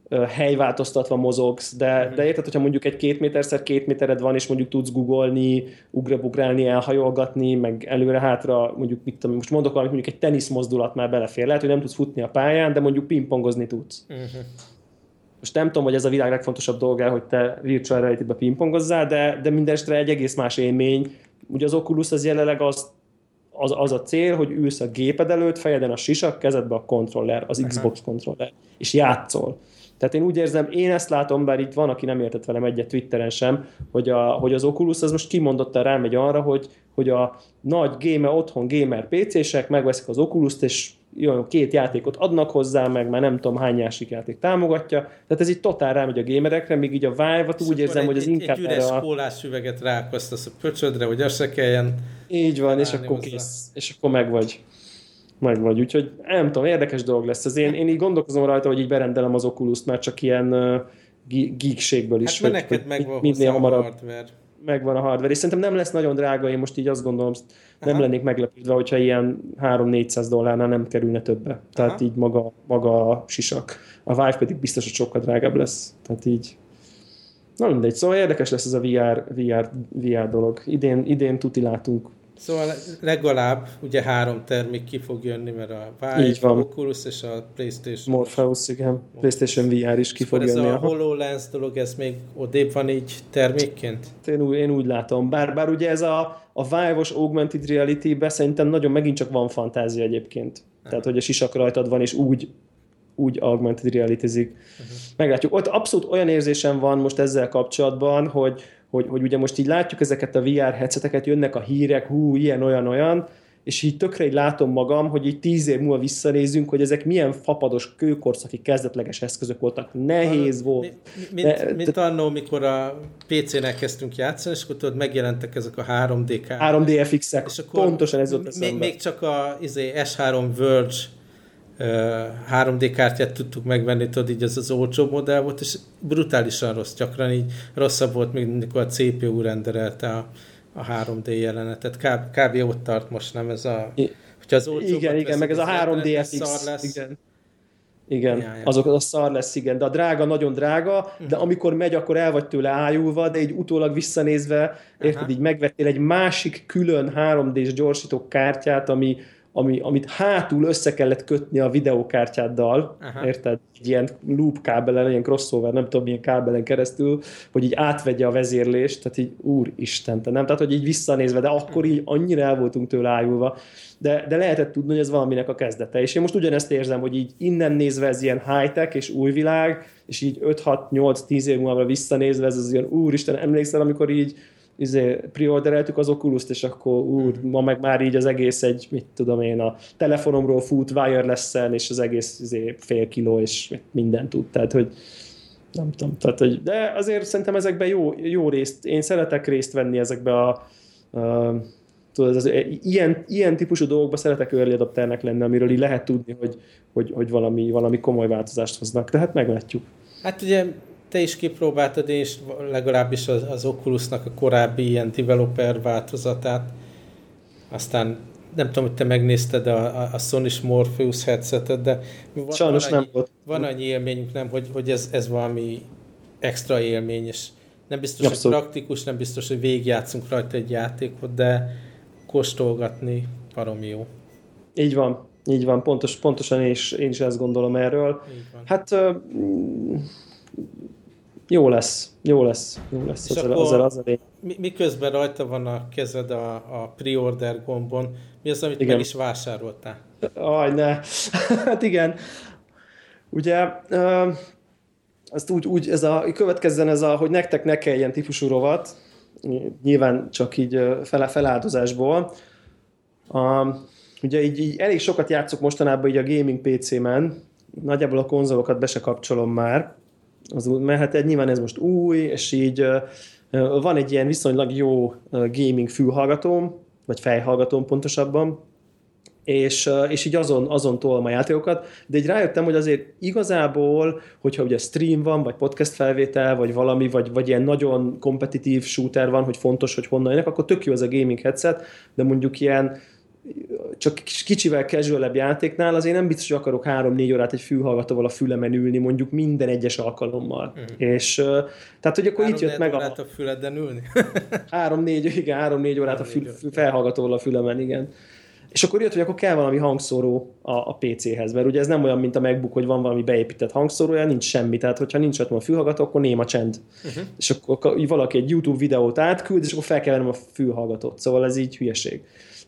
ö, helyváltoztatva mozogsz, de, uh-huh. de érted, hogyha mondjuk egy két méterszer két métered van, és mondjuk tudsz googolni, ugrabugrálni, elhajolgatni, meg előre-hátra, mondjuk mit tudom, most mondok valamit, mondjuk egy tenisz mozdulat már belefér. Lehet, hogy nem tudsz futni a pályán, de mondjuk pingpongozni tudsz. Uh-huh. Most nem tudom, hogy ez a világ legfontosabb dolga, hogy te virtual reality-be pingpongozzál, de, de mindenestre egy egész más élmény. Ugye az Oculus az jelenleg az, az, az a cél, hogy ülsz a géped előtt, fejeden a sisak, kezedbe a kontroller, az Xbox kontroller, és játszol. Tehát én úgy érzem, én ezt látom, bár itt van, aki nem értett velem egyet Twitteren sem, hogy, a, hogy az Oculus az most kimondottan rámegy arra, hogy, hogy a nagy gamer, otthon gamer PC-sek megveszik az Oculus-t, és jó, két játékot adnak hozzá, meg már nem tudom hány másik játék támogatja, tehát ez így totál rámegy a gamerekre, míg így a Vive-ot úgy érzem, egy, hogy az inkább egy üres a... kólás üveget rákoztasz a pöcsödre, hogy azt se kelljen Így van, és akkor hozzá. kész, és akkor meg vagy. Meg vagy, úgyhogy nem tudom, érdekes dolog lesz ez. Én, én így gondolkozom rajta, hogy így berendelem az Oculus-t, mert csak ilyen uh, geekségből is. Hát hogy, neked hogy megvan minél hamarabb. hardware megvan a hardware, és szerintem nem lesz nagyon drága, én most így azt gondolom, nem Aha. lennék meglepődve, hogyha ilyen 3-400 dollárnál nem kerülne többe. Tehát Aha. így maga, maga a sisak. A Vive pedig biztos, hogy sokkal drágább lesz. Tehát így Na mindegy, szóval érdekes lesz ez a VR, VR, VR dolog. Idén, idén tuti látunk Szóval legalább ugye három termék ki fog jönni, mert a Vive, a Oculus és a Playstation. Morpheus, igen. Morpheus. Playstation VR is ki szóval fog jönni. ez a HoloLens dolog, ez még odébb van így termékként? Én úgy, én úgy látom. Bár, bár ugye ez a, a Vive-os Augmented Reality-be szerintem nagyon megint csak van fantázia egyébként. Aha. Tehát, hogy a sisak rajtad van, és úgy úgy augmented reality-zik. Uh-huh. Meglátjuk. Ott abszolút olyan érzésem van most ezzel kapcsolatban, hogy, hogy, hogy ugye most így látjuk ezeket a VR headseteket, jönnek a hírek, hú, ilyen, olyan, olyan, és így tökre így látom magam, hogy így tíz év múlva visszanézünk, hogy ezek milyen fapados kőkorszaki kezdetleges eszközök voltak. Nehéz a, volt. Mint, de, mint annó, mikor a PC-nek kezdtünk játszani, és akkor tudod, megjelentek ezek a 3D kártyák. 3D FX-ek, pontosan ez volt még, még csak a izé, S3 Verge 3D kártyát tudtuk megvenni, tudod, így az az olcsó modell volt, és brutálisan rossz, gyakran így rosszabb volt, mint amikor a CPU renderelte a, a 3D jelenetet. Kb, kb. ott tart most, nem ez a... Hogyha az igen, igen, meg ez a 3D FX, lesz. igen. Igen, ja, ja. azok a szar lesz, igen, de a drága nagyon drága, de amikor megy, akkor el vagy tőle ájulva, de egy utólag visszanézve, érted, uh-huh. így megvettél egy másik külön 3D-s gyorsító kártyát, ami, ami, amit hátul össze kellett kötni a videókártyáddal, Aha. érted? Egy ilyen loop kábelen, ilyen crossover, nem tudom milyen kábelen keresztül, hogy így átvegye a vezérlést, tehát így úristen, nem? Tehát, hogy így visszanézve, de akkor így annyira el voltunk tőle ájulva, de, de lehetett tudni, hogy ez valaminek a kezdete. És én most ugyanezt érzem, hogy így innen nézve ez ilyen high-tech és új világ, és így 5-6-8-10 év múlva visszanézve ez az ilyen úristen, emlékszel, amikor így izé, preordereltük az oculus és akkor úr, ma meg már így az egész egy, mit tudom én, a telefonomról fut wireless-en, és az egész izé, fél kiló, és mindent tud. Tehát, hogy nem tudom, tehát, hogy, de azért szerintem ezekben jó, jó részt, én szeretek részt venni ezekbe a, a tudod, az, ilyen, ilyen típusú dolgokban szeretek early adapternek lenni, amiről így lehet tudni, hogy, hogy, hogy valami, valami komoly változást hoznak. Tehát meglátjuk. Hát ugye te is kipróbáltad, és legalábbis az, az Oculusnak a korábbi ilyen developer változatát. Aztán nem tudom, hogy te megnézted a, a, a sony Morpheus headsetet, de van, Sajnos van annyi, nem volt. Van annyi élményünk, nem, hogy, hogy ez, ez valami extra élmény, és nem biztos, Abszolút. hogy praktikus, nem biztos, hogy végigjátszunk rajta egy játékot, de kóstolgatni baromi jó. Így van, így van, pontos, pontosan én is, én is ezt gondolom erről. Hát jó lesz, jó lesz, jó lesz. És az, akkor az, az mi, miközben rajta van a kezed a, a pre-order gombon, mi az, amit igen. meg is vásároltál? Aj, ne. hát igen. Ugye azt úgy, úgy ez a, következzen ez a, hogy nektek ne kelljen típusú rovat, nyilván csak így fele, feláldozásból. A, ugye így, így elég sokat játszok mostanában így a gaming PC-men, nagyjából a konzolokat be se kapcsolom már, az, mert hát nyilván ez most új, és így van egy ilyen viszonylag jó gaming fülhallgatóm, vagy fejhallgatóm pontosabban, és, és így azon, azon tolom a játékokat, de így rájöttem, hogy azért igazából, hogyha ugye stream van, vagy podcast felvétel, vagy valami, vagy, vagy ilyen nagyon kompetitív shooter van, hogy fontos, hogy honnan jönnek, akkor tök jó ez a gaming headset, de mondjuk ilyen csak kicsivel casual játéknál azért nem biztos, hogy akarok 3-4 órát egy fülhallgatóval a fülemen ülni, mondjuk minden egyes alkalommal. Mm. És tehát, hogy akkor itt jött meg órát a... a füleden ülni? 3-4, igen, 3-4 órát a fül, felhallgatóval a fülemen, igen. És akkor jött, hogy akkor kell valami hangszóró a, a PC-hez, mert ugye ez nem olyan, mint a MacBook, hogy van valami beépített hangszórója, nincs semmi, tehát hogyha nincs ott a fülhallgató, akkor néma csend. Uh-huh. És akkor valaki egy YouTube videót átküld, és akkor fel kell a fülhallgatót, szóval ez így hülyeség.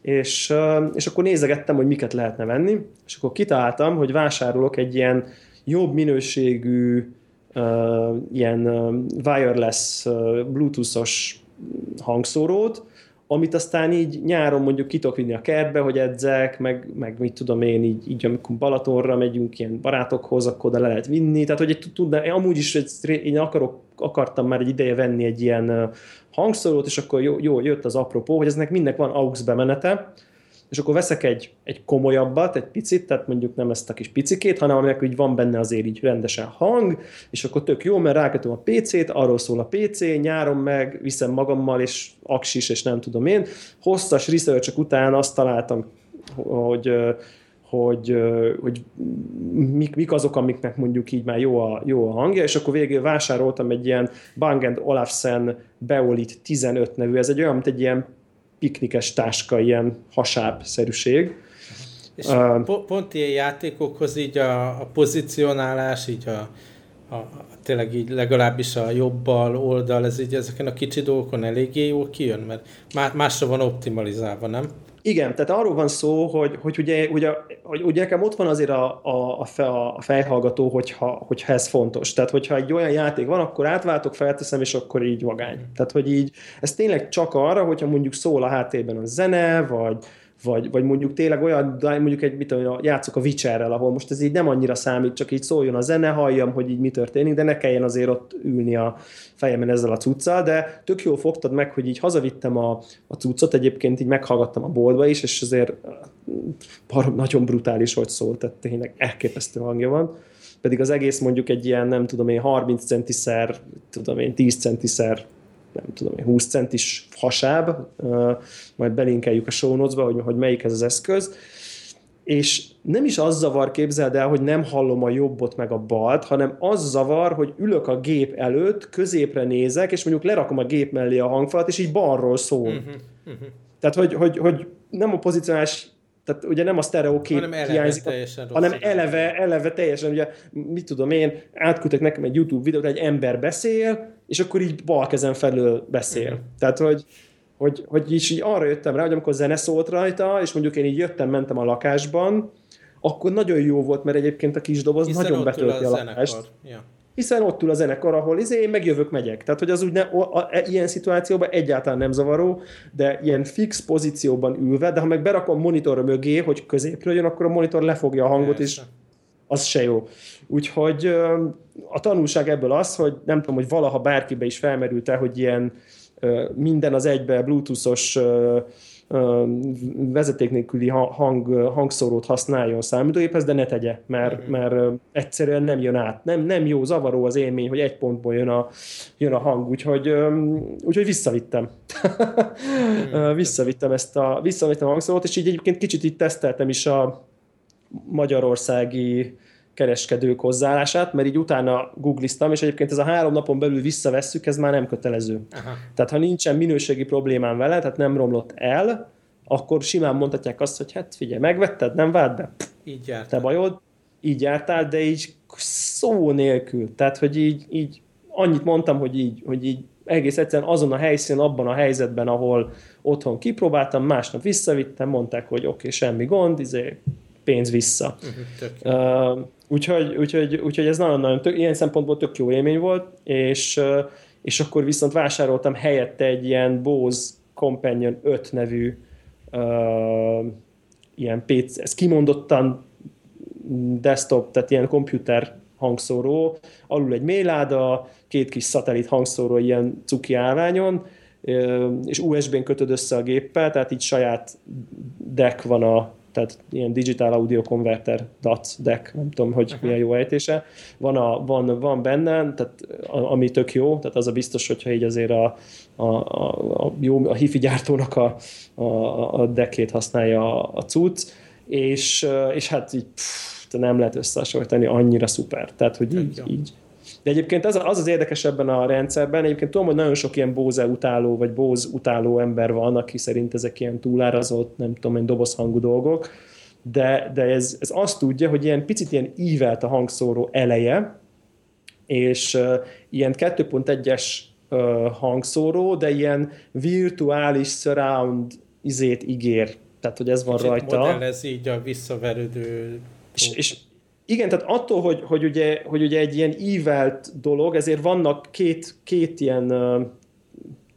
És, és akkor nézegettem, hogy miket lehetne venni, és akkor kitaláltam, hogy vásárolok egy ilyen jobb minőségű ilyen wireless uh, bluetoothos hangszórót, amit aztán így nyáron mondjuk ki tudok vinni a kertbe, hogy edzek, meg, meg mit tudom én, így, így amikor Balatonra megyünk ilyen barátokhoz, akkor oda le lehet vinni, tehát hogy tudna, én amúgy is én akarok, akartam már egy ideje venni egy ilyen hangszórót, és akkor jó, jó jött az apropó, hogy eznek mindnek van AUX bemenete, és akkor veszek egy, egy komolyabbat, egy picit, tehát mondjuk nem ezt a kis picikét, hanem aminek így van benne azért így rendesen hang, és akkor tök jó, mert rákötöm a PC-t, arról szól a PC, nyáron meg viszem magammal, és aksis, és nem tudom én. Hosszas research után azt találtam, hogy hogy, hogy mik, mik azok, amiknek mondjuk így már jó a, jó a hangja, és akkor végül vásároltam egy ilyen Bang Olufsen Beolit 15 nevű, ez egy olyan, mint egy ilyen piknikes táska, ilyen hasáb-szerűség. És uh, pont ilyen játékokhoz így a, a pozicionálás, így a, a, tényleg így legalábbis a jobbal oldal, ez így ezeken a kicsi dolgokon eléggé jól kijön, mert másra van optimalizálva, nem? Igen, tehát arról van szó, hogy, hogy ugye, ugye, hogy ugye nekem ott van azért a, a, a fejhallgató, hogyha, hogyha ez fontos. Tehát, hogyha egy olyan játék van, akkor átváltok, felteszem, és akkor így vagány. Tehát, hogy így, ez tényleg csak arra, hogyha mondjuk szól a háttérben a zene, vagy, vagy, vagy mondjuk tényleg olyan, mondjuk egy, mit tudom, játszok a Witcherrel, ahol most ez így nem annyira számít, csak így szóljon a zene, halljam, hogy így mi történik, de ne kelljen azért ott ülni a fejemen ezzel a cuccal, de tök jól fogtad meg, hogy így hazavittem a, a cuccot, egyébként így meghallgattam a boltba is, és azért barom, nagyon brutális, hogy szólt, tehát tényleg elképesztő hangja van. Pedig az egész mondjuk egy ilyen, nem tudom én, 30 centiszer, tudom én, 10 centiszer nem tudom, 20 centis hasáb, majd belinkeljük a show notes-ba, hogy, hogy melyik ez az eszköz, és nem is az zavar, képzeld el, hogy nem hallom a jobbot meg a balt, hanem az zavar, hogy ülök a gép előtt, középre nézek, és mondjuk lerakom a gép mellé a hangfalat, és így balról szól. Uh-huh, uh-huh. Tehát, hogy, hogy, hogy nem a pozicionálás tehát ugye nem a sztereokép hanem eleve hiányzik, teljesen hanem eleve, eleve teljesen, ugye mit tudom én, átküldtek nekem egy YouTube videót, egy ember beszél, és akkor így bal kezem felől beszél. Mm. Tehát, hogy, hogy, hogy is így arra jöttem rá, hogy amikor zene szólt rajta, és mondjuk én így jöttem, mentem a lakásban, akkor nagyon jó volt, mert egyébként a kis doboz Hiszen nagyon betölti a, a lakást. Ja hiszen ott ül a zenekar, ahol izé, én megjövök, megyek. Tehát, hogy az úgy ne, a, a, ilyen szituációban egyáltalán nem zavaró, de ilyen fix pozícióban ülve, de ha meg berakom monitor mögé, hogy középről jön, akkor a monitor lefogja a hangot, és az se jó. Úgyhogy a tanulság ebből az, hogy nem tudom, hogy valaha bárkibe is felmerült-e, hogy ilyen minden az egybe bluetoothos vezeték nélküli hang, hangszórót használjon számítógéphez, de ne tegye, mert, mm. mert egyszerűen nem jön át. Nem, nem jó, zavaró az élmény, hogy egy pontból jön a, jön a hang, úgyhogy, úgyhogy visszavittem. Mm. visszavittem ezt a, visszavittem a hangszórót, és így egyébként kicsit itt teszteltem is a magyarországi kereskedők hozzáállását, mert így utána googliztam, és egyébként ez a három napon belül visszavesszük, ez már nem kötelező. Aha. Tehát ha nincsen minőségi problémám vele, tehát nem romlott el, akkor simán mondhatják azt, hogy hát figyelj, megvetted, nem vált be? Így jártál. Te bajod, így jártál, de így szó nélkül. Tehát, hogy így, így annyit mondtam, hogy így, hogy így egész egyszerűen azon a helyszínen, abban a helyzetben, ahol otthon kipróbáltam, másnap visszavittem, mondták, hogy oké, okay, semmi gond, izé, pénz vissza. Uh-huh, uh, úgyhogy, úgyhogy, úgyhogy ez nagyon-nagyon tök, ilyen szempontból tök jó élmény volt, és, és akkor viszont vásároltam helyette egy ilyen Bose Companion 5 nevű uh, ilyen PC, ez kimondottan desktop, tehát ilyen komputer hangszóró, alul egy méláda, két kis szatellit hangszóró ilyen cuki állványon, és USB-n kötöd össze a géppel, tehát így saját deck van a, tehát ilyen Digital Audio Converter DAC deck, nem tudom, hogy uh-huh. milyen jó ejtése, van, a, van, van benne, tehát ami tök jó, tehát az a biztos, hogyha így azért a, a, a, a, jó, a hifi gyártónak a, a, a deckét használja a, a cucc, és, és hát így pff, nem lehet összehasonlítani, annyira szuper, tehát hogy így, így, de egyébként az, az az érdekes ebben a rendszerben, egyébként tudom, hogy nagyon sok ilyen Bose utáló, vagy Bose utáló ember van, aki szerint ezek ilyen túlárazott, nem tudom, egy dobozhangú dolgok, de, de ez, ez azt tudja, hogy ilyen picit ilyen ívelt a hangszóró eleje, és uh, ilyen 2.1-es uh, hangszóró, de ilyen virtuális surround izét ígér. Tehát, hogy ez van Kicsit rajta. modellez így a visszaverődő és, és igen, tehát attól, hogy, hogy, ugye, hogy ugye egy ilyen ívelt dolog, ezért vannak két, két ilyen uh,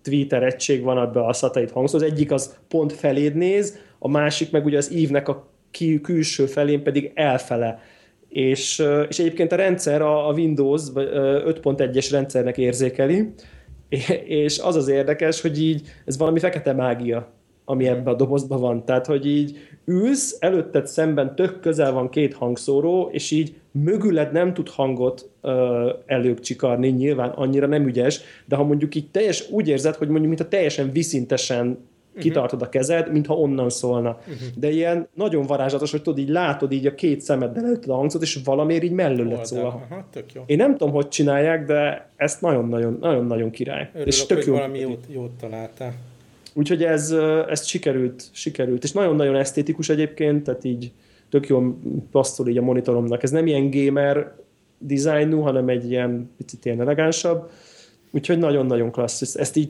Twitter egység van ebbe a szatellit hangszó. Az egyik az pont feléd néz, a másik meg ugye az ívnek a kül- külső felén pedig elfele. És, uh, és egyébként a rendszer, a, a Windows uh, 5.1-es rendszernek érzékeli, és az az érdekes, hogy így ez valami fekete mágia ami ebben a dobozban van. Tehát, hogy így ülsz, előtted szemben tök közel van két hangszóró, és így mögüled nem tud hangot ö, előcsikarni, nyilván annyira nem ügyes, de ha mondjuk így teljes, úgy érzed, hogy mondjuk mintha teljesen viszintesen uh-huh. kitartod a kezed, mintha onnan szólna. Uh-huh. De ilyen nagyon varázslatos, hogy tudod, így látod így a két szemeddel előtted a hangzót, és valamiért így mellőled szól. Aha, tök jó. Én nem tudom, hogy csinálják, de ezt nagyon-nagyon király. Örülök, és tök hogy jó. valami jót, jót találtál. Úgyhogy ez, ez sikerült, sikerült. És nagyon-nagyon esztétikus egyébként, tehát így tök jól passzol így a monitoromnak. Ez nem ilyen gamer dizájnú, hanem egy ilyen picit ilyen elegánsabb. Úgyhogy nagyon-nagyon klassz. Ezt így,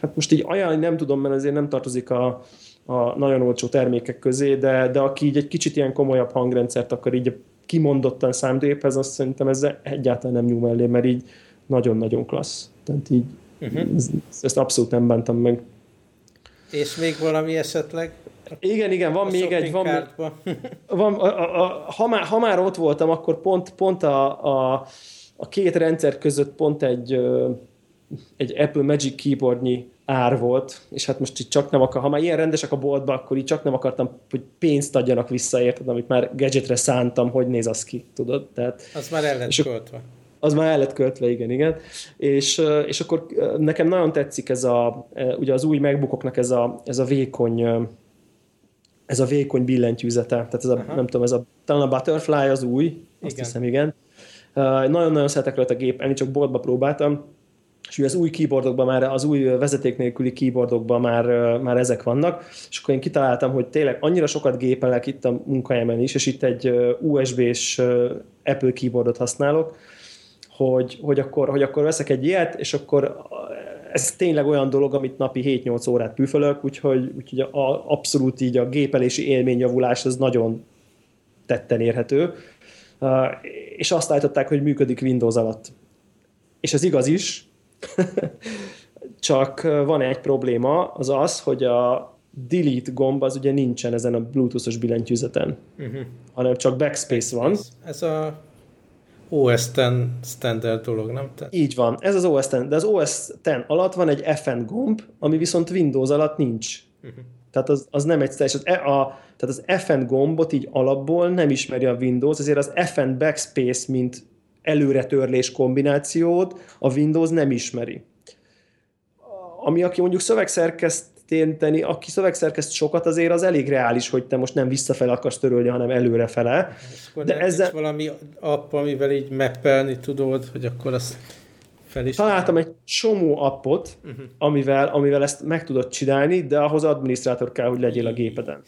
hát most így ajánlani nem tudom, mert azért nem tartozik a, a nagyon olcsó termékek közé, de, de aki így egy kicsit ilyen komolyabb hangrendszert akar így kimondottan számítőgéphez, azt szerintem ez egyáltalán nem nyúl mellé, mert így nagyon-nagyon klassz. Tehát így uh-huh. ezt abszolút nem bántam meg. És még valami esetleg? Igen, igen, van a még egy, van, van a, a, a, ha, már, ha már ott voltam, akkor pont, pont a, a, a két rendszer között pont egy, egy Apple Magic Keyboardnyi ár volt, és hát most így csak nem akar, ha már ilyen rendesek a boltba, akkor így csak nem akartam, hogy pénzt adjanak vissza, érted, amit már gadgetre szántam, hogy néz az ki, tudod? Tehát, az már el lett költve az már el lett költve, igen, igen. És, és akkor nekem nagyon tetszik ez a, ugye az új megbukoknak ez a, ez a vékony ez a vékony billentyűzete, tehát ez a, Aha. nem tudom, ez a, talán a Butterfly az új, azt igen. hiszem, igen. Nagyon-nagyon szeretek rajta gépelni, csak boltba próbáltam, és ugye az új keyboardokban már, az új vezeték nélküli keyboardokban már, már ezek vannak, és akkor én kitaláltam, hogy tényleg annyira sokat gépelek itt a munkahelyemen is, és itt egy USB-s Apple keyboardot használok, hogy, hogy, akkor, hogy akkor veszek egy ilyet, és akkor ez tényleg olyan dolog, amit napi 7-8 órát püfölök, úgyhogy, úgyhogy a, abszolút így a gépelési élményjavulás az nagyon tetten érhető. Uh, és azt állították, hogy működik Windows alatt. És ez igaz is, csak van egy probléma, az az, hogy a delete gomb az ugye nincsen ezen a bluetoothos billentyűzeten, uh-huh. hanem csak backspace van. Ez, ez a OS X standard dolog, nem? Tehát... Így van, ez az OS X, de az OS X alatt van egy FN gomb, ami viszont Windows alatt nincs. Uh-huh. Tehát az, az nem egy teljes, az, e, a, tehát az FN gombot így alapból nem ismeri a Windows, ezért az FN backspace, mint előretörlés kombinációt a Windows nem ismeri. Ami aki mondjuk szövegszerkeszt történteni, aki szövegszerkeszt sokat, azért az elég reális, hogy te most nem visszafele akarsz törölni, hanem előrefele. De ezzel... valami app, amivel így mappelni tudod, hogy akkor azt fel is... Találtam egy csomó appot, uh-huh. amivel, amivel ezt meg tudod csinálni, de ahhoz adminisztrátor kell, hogy legyél a gépeden.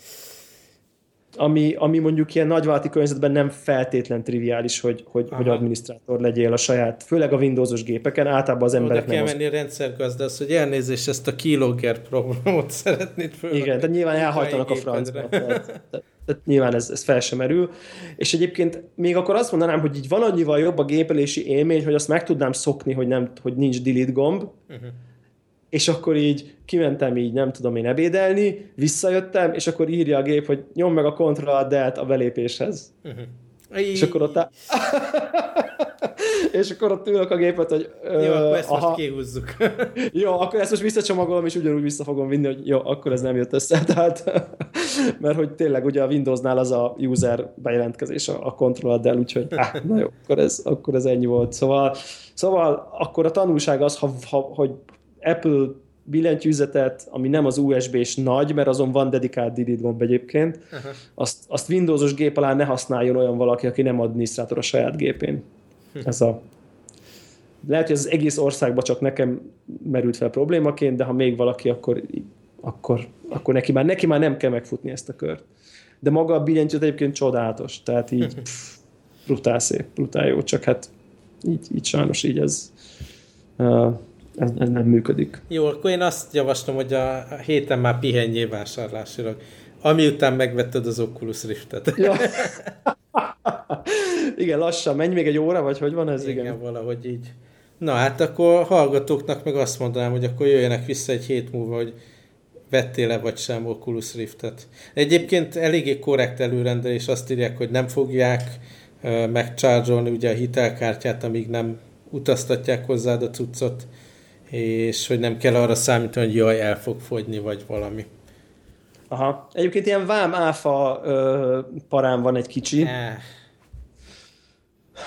Ami, ami mondjuk ilyen nagyvállalati környezetben nem feltétlen triviális, hogy, hogy, hogy adminisztrátor legyél a saját, főleg a Windowsos gépeken, általában az emberek Oda kell menni a rendszergazdász, hogy elnézést ezt a keylogger programot szeretnéd föl. Igen, tehát nyilván elhajtanak a francba. Tehát, tehát nyilván ez, ez fel sem merül. És egyébként még akkor azt mondanám, hogy így van annyival jobb a gépelési élmény, hogy azt meg tudnám szokni, hogy, nem, hogy nincs delete gomb, uh-huh és akkor így kimentem így, nem tudom én ebédelni, visszajöttem, és akkor írja a gép, hogy nyom meg a Ctrl Delt a belépéshez. Uh-huh. És akkor ott á... és akkor ott ülök a gépet, hogy... Jó, akkor ezt aha, most kihúzzuk. jó, akkor ezt most visszacsomagolom, és ugyanúgy vissza fogom vinni, hogy jó, akkor ez nem jött össze. Tehát, mert hogy tényleg ugye a Windowsnál az a user bejelentkezés a, a Ctrl Del, úgyhogy áh, na jó, akkor ez, akkor ez ennyi volt. Szóval, szóval akkor a tanulság az, ha, ha, hogy Apple billentyűzetet, ami nem az USB-s nagy, mert azon van dedikált delete gomb egyébként, uh-huh. azt, azt Windowsos gép alá ne használjon olyan valaki, aki nem adminisztrátor a saját gépén. Hm. Ez a lehet, hogy az egész országban csak nekem merült fel problémaként, de ha még valaki, akkor, akkor, akkor neki, már, neki már nem kell megfutni ezt a kört. De maga a billentyűzet egyébként csodálatos, tehát így hm. pff, brutál szép, brutál jó, csak hát így, így sajnos így ez uh, ez, ez nem működik. Jó, akkor én azt javaslom, hogy a héten már pihenjél vásárlásilag. Ami után megvetted az Oculus Riftet. Ja. igen, lassan. Menj még egy óra, vagy hogy van ez? Igen, igen. valahogy így. Na hát akkor hallgatóknak meg azt mondanám, hogy akkor jöjjenek vissza egy hét múlva, hogy vettél-e vagy sem Oculus Riftet. Egyébként eléggé korrekt előrendelés, azt írják, hogy nem fogják megcsárgyolni ugye a hitelkártyát, amíg nem utaztatják hozzád a cuccot és hogy nem kell arra számítani, hogy jaj, el fog fogyni, vagy valami. Aha. Egyébként ilyen vám áfa ö, parán van egy kicsi. Eh.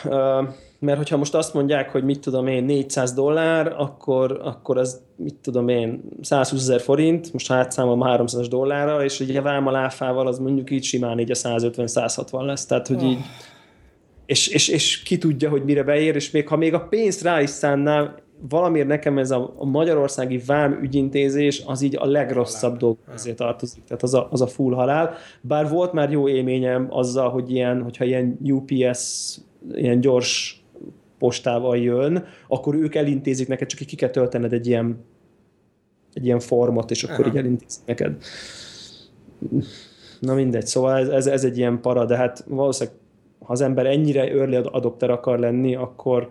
Ö, mert hogyha most azt mondják, hogy mit tudom én, 400 dollár, akkor, akkor az mit tudom én, 120 ezer forint, most átszámolom 300 dollárra, és ugye vám áfával az mondjuk így simán így a 150-160 lesz, tehát hogy oh. így és, és, és ki tudja, hogy mire beér, és még ha még a pénzt rá is szánnál, valamiért nekem ez a, a magyarországi vám ügyintézés az így a legrosszabb dolog azért tartozik, tehát az a, az a full halál. Bár volt már jó élményem azzal, hogy ilyen, hogyha ilyen UPS, ilyen gyors postával jön, akkor ők elintézik neked, csak ki kell töltened egy ilyen, egy ilyen formot, és akkor Aha. így elintézik neked. Na mindegy, szóval ez, ez, ez egy ilyen para, de hát valószínűleg ha az ember ennyire early adopter akar lenni, akkor,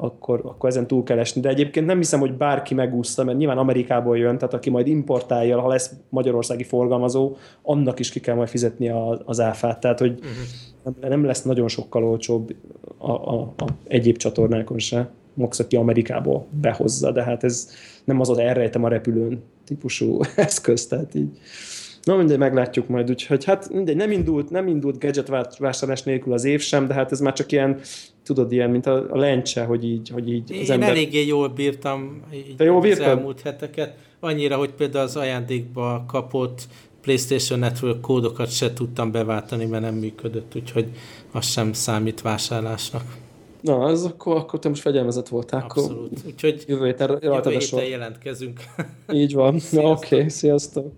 akkor, akkor ezen túl kell esni. De egyébként nem hiszem, hogy bárki megúszta, mert nyilván Amerikából jön, tehát aki majd importálja, ha lesz magyarországi forgalmazó, annak is ki kell majd fizetni a, az áfát. Tehát, hogy uh-huh. nem lesz nagyon sokkal olcsóbb a, a, a egyéb csatornákon se. Mox, aki Amerikából behozza, de hát ez nem az az elrejtem a repülőn típusú eszköz, tehát így Na mindegy, meglátjuk majd, úgyhogy hát mindegy, nem indult, nem indult gadget vásárlás nélkül az év sem, de hát ez már csak ilyen, tudod, ilyen, mint a, a lencse, hogy így, hogy így az Én ember... eléggé jól bírtam így Te jól az elmúlt heteket, annyira, hogy például az ajándékba kapott PlayStation Network kódokat se tudtam beváltani, mert nem működött, úgyhogy az sem számít vásárlásnak. Na, az akkor, akkor te most fegyelmezett voltál. Abszolút. Úgyhogy jövő héten, jövő héten jelentkezünk. Így van. Oké, okay. sziasztok.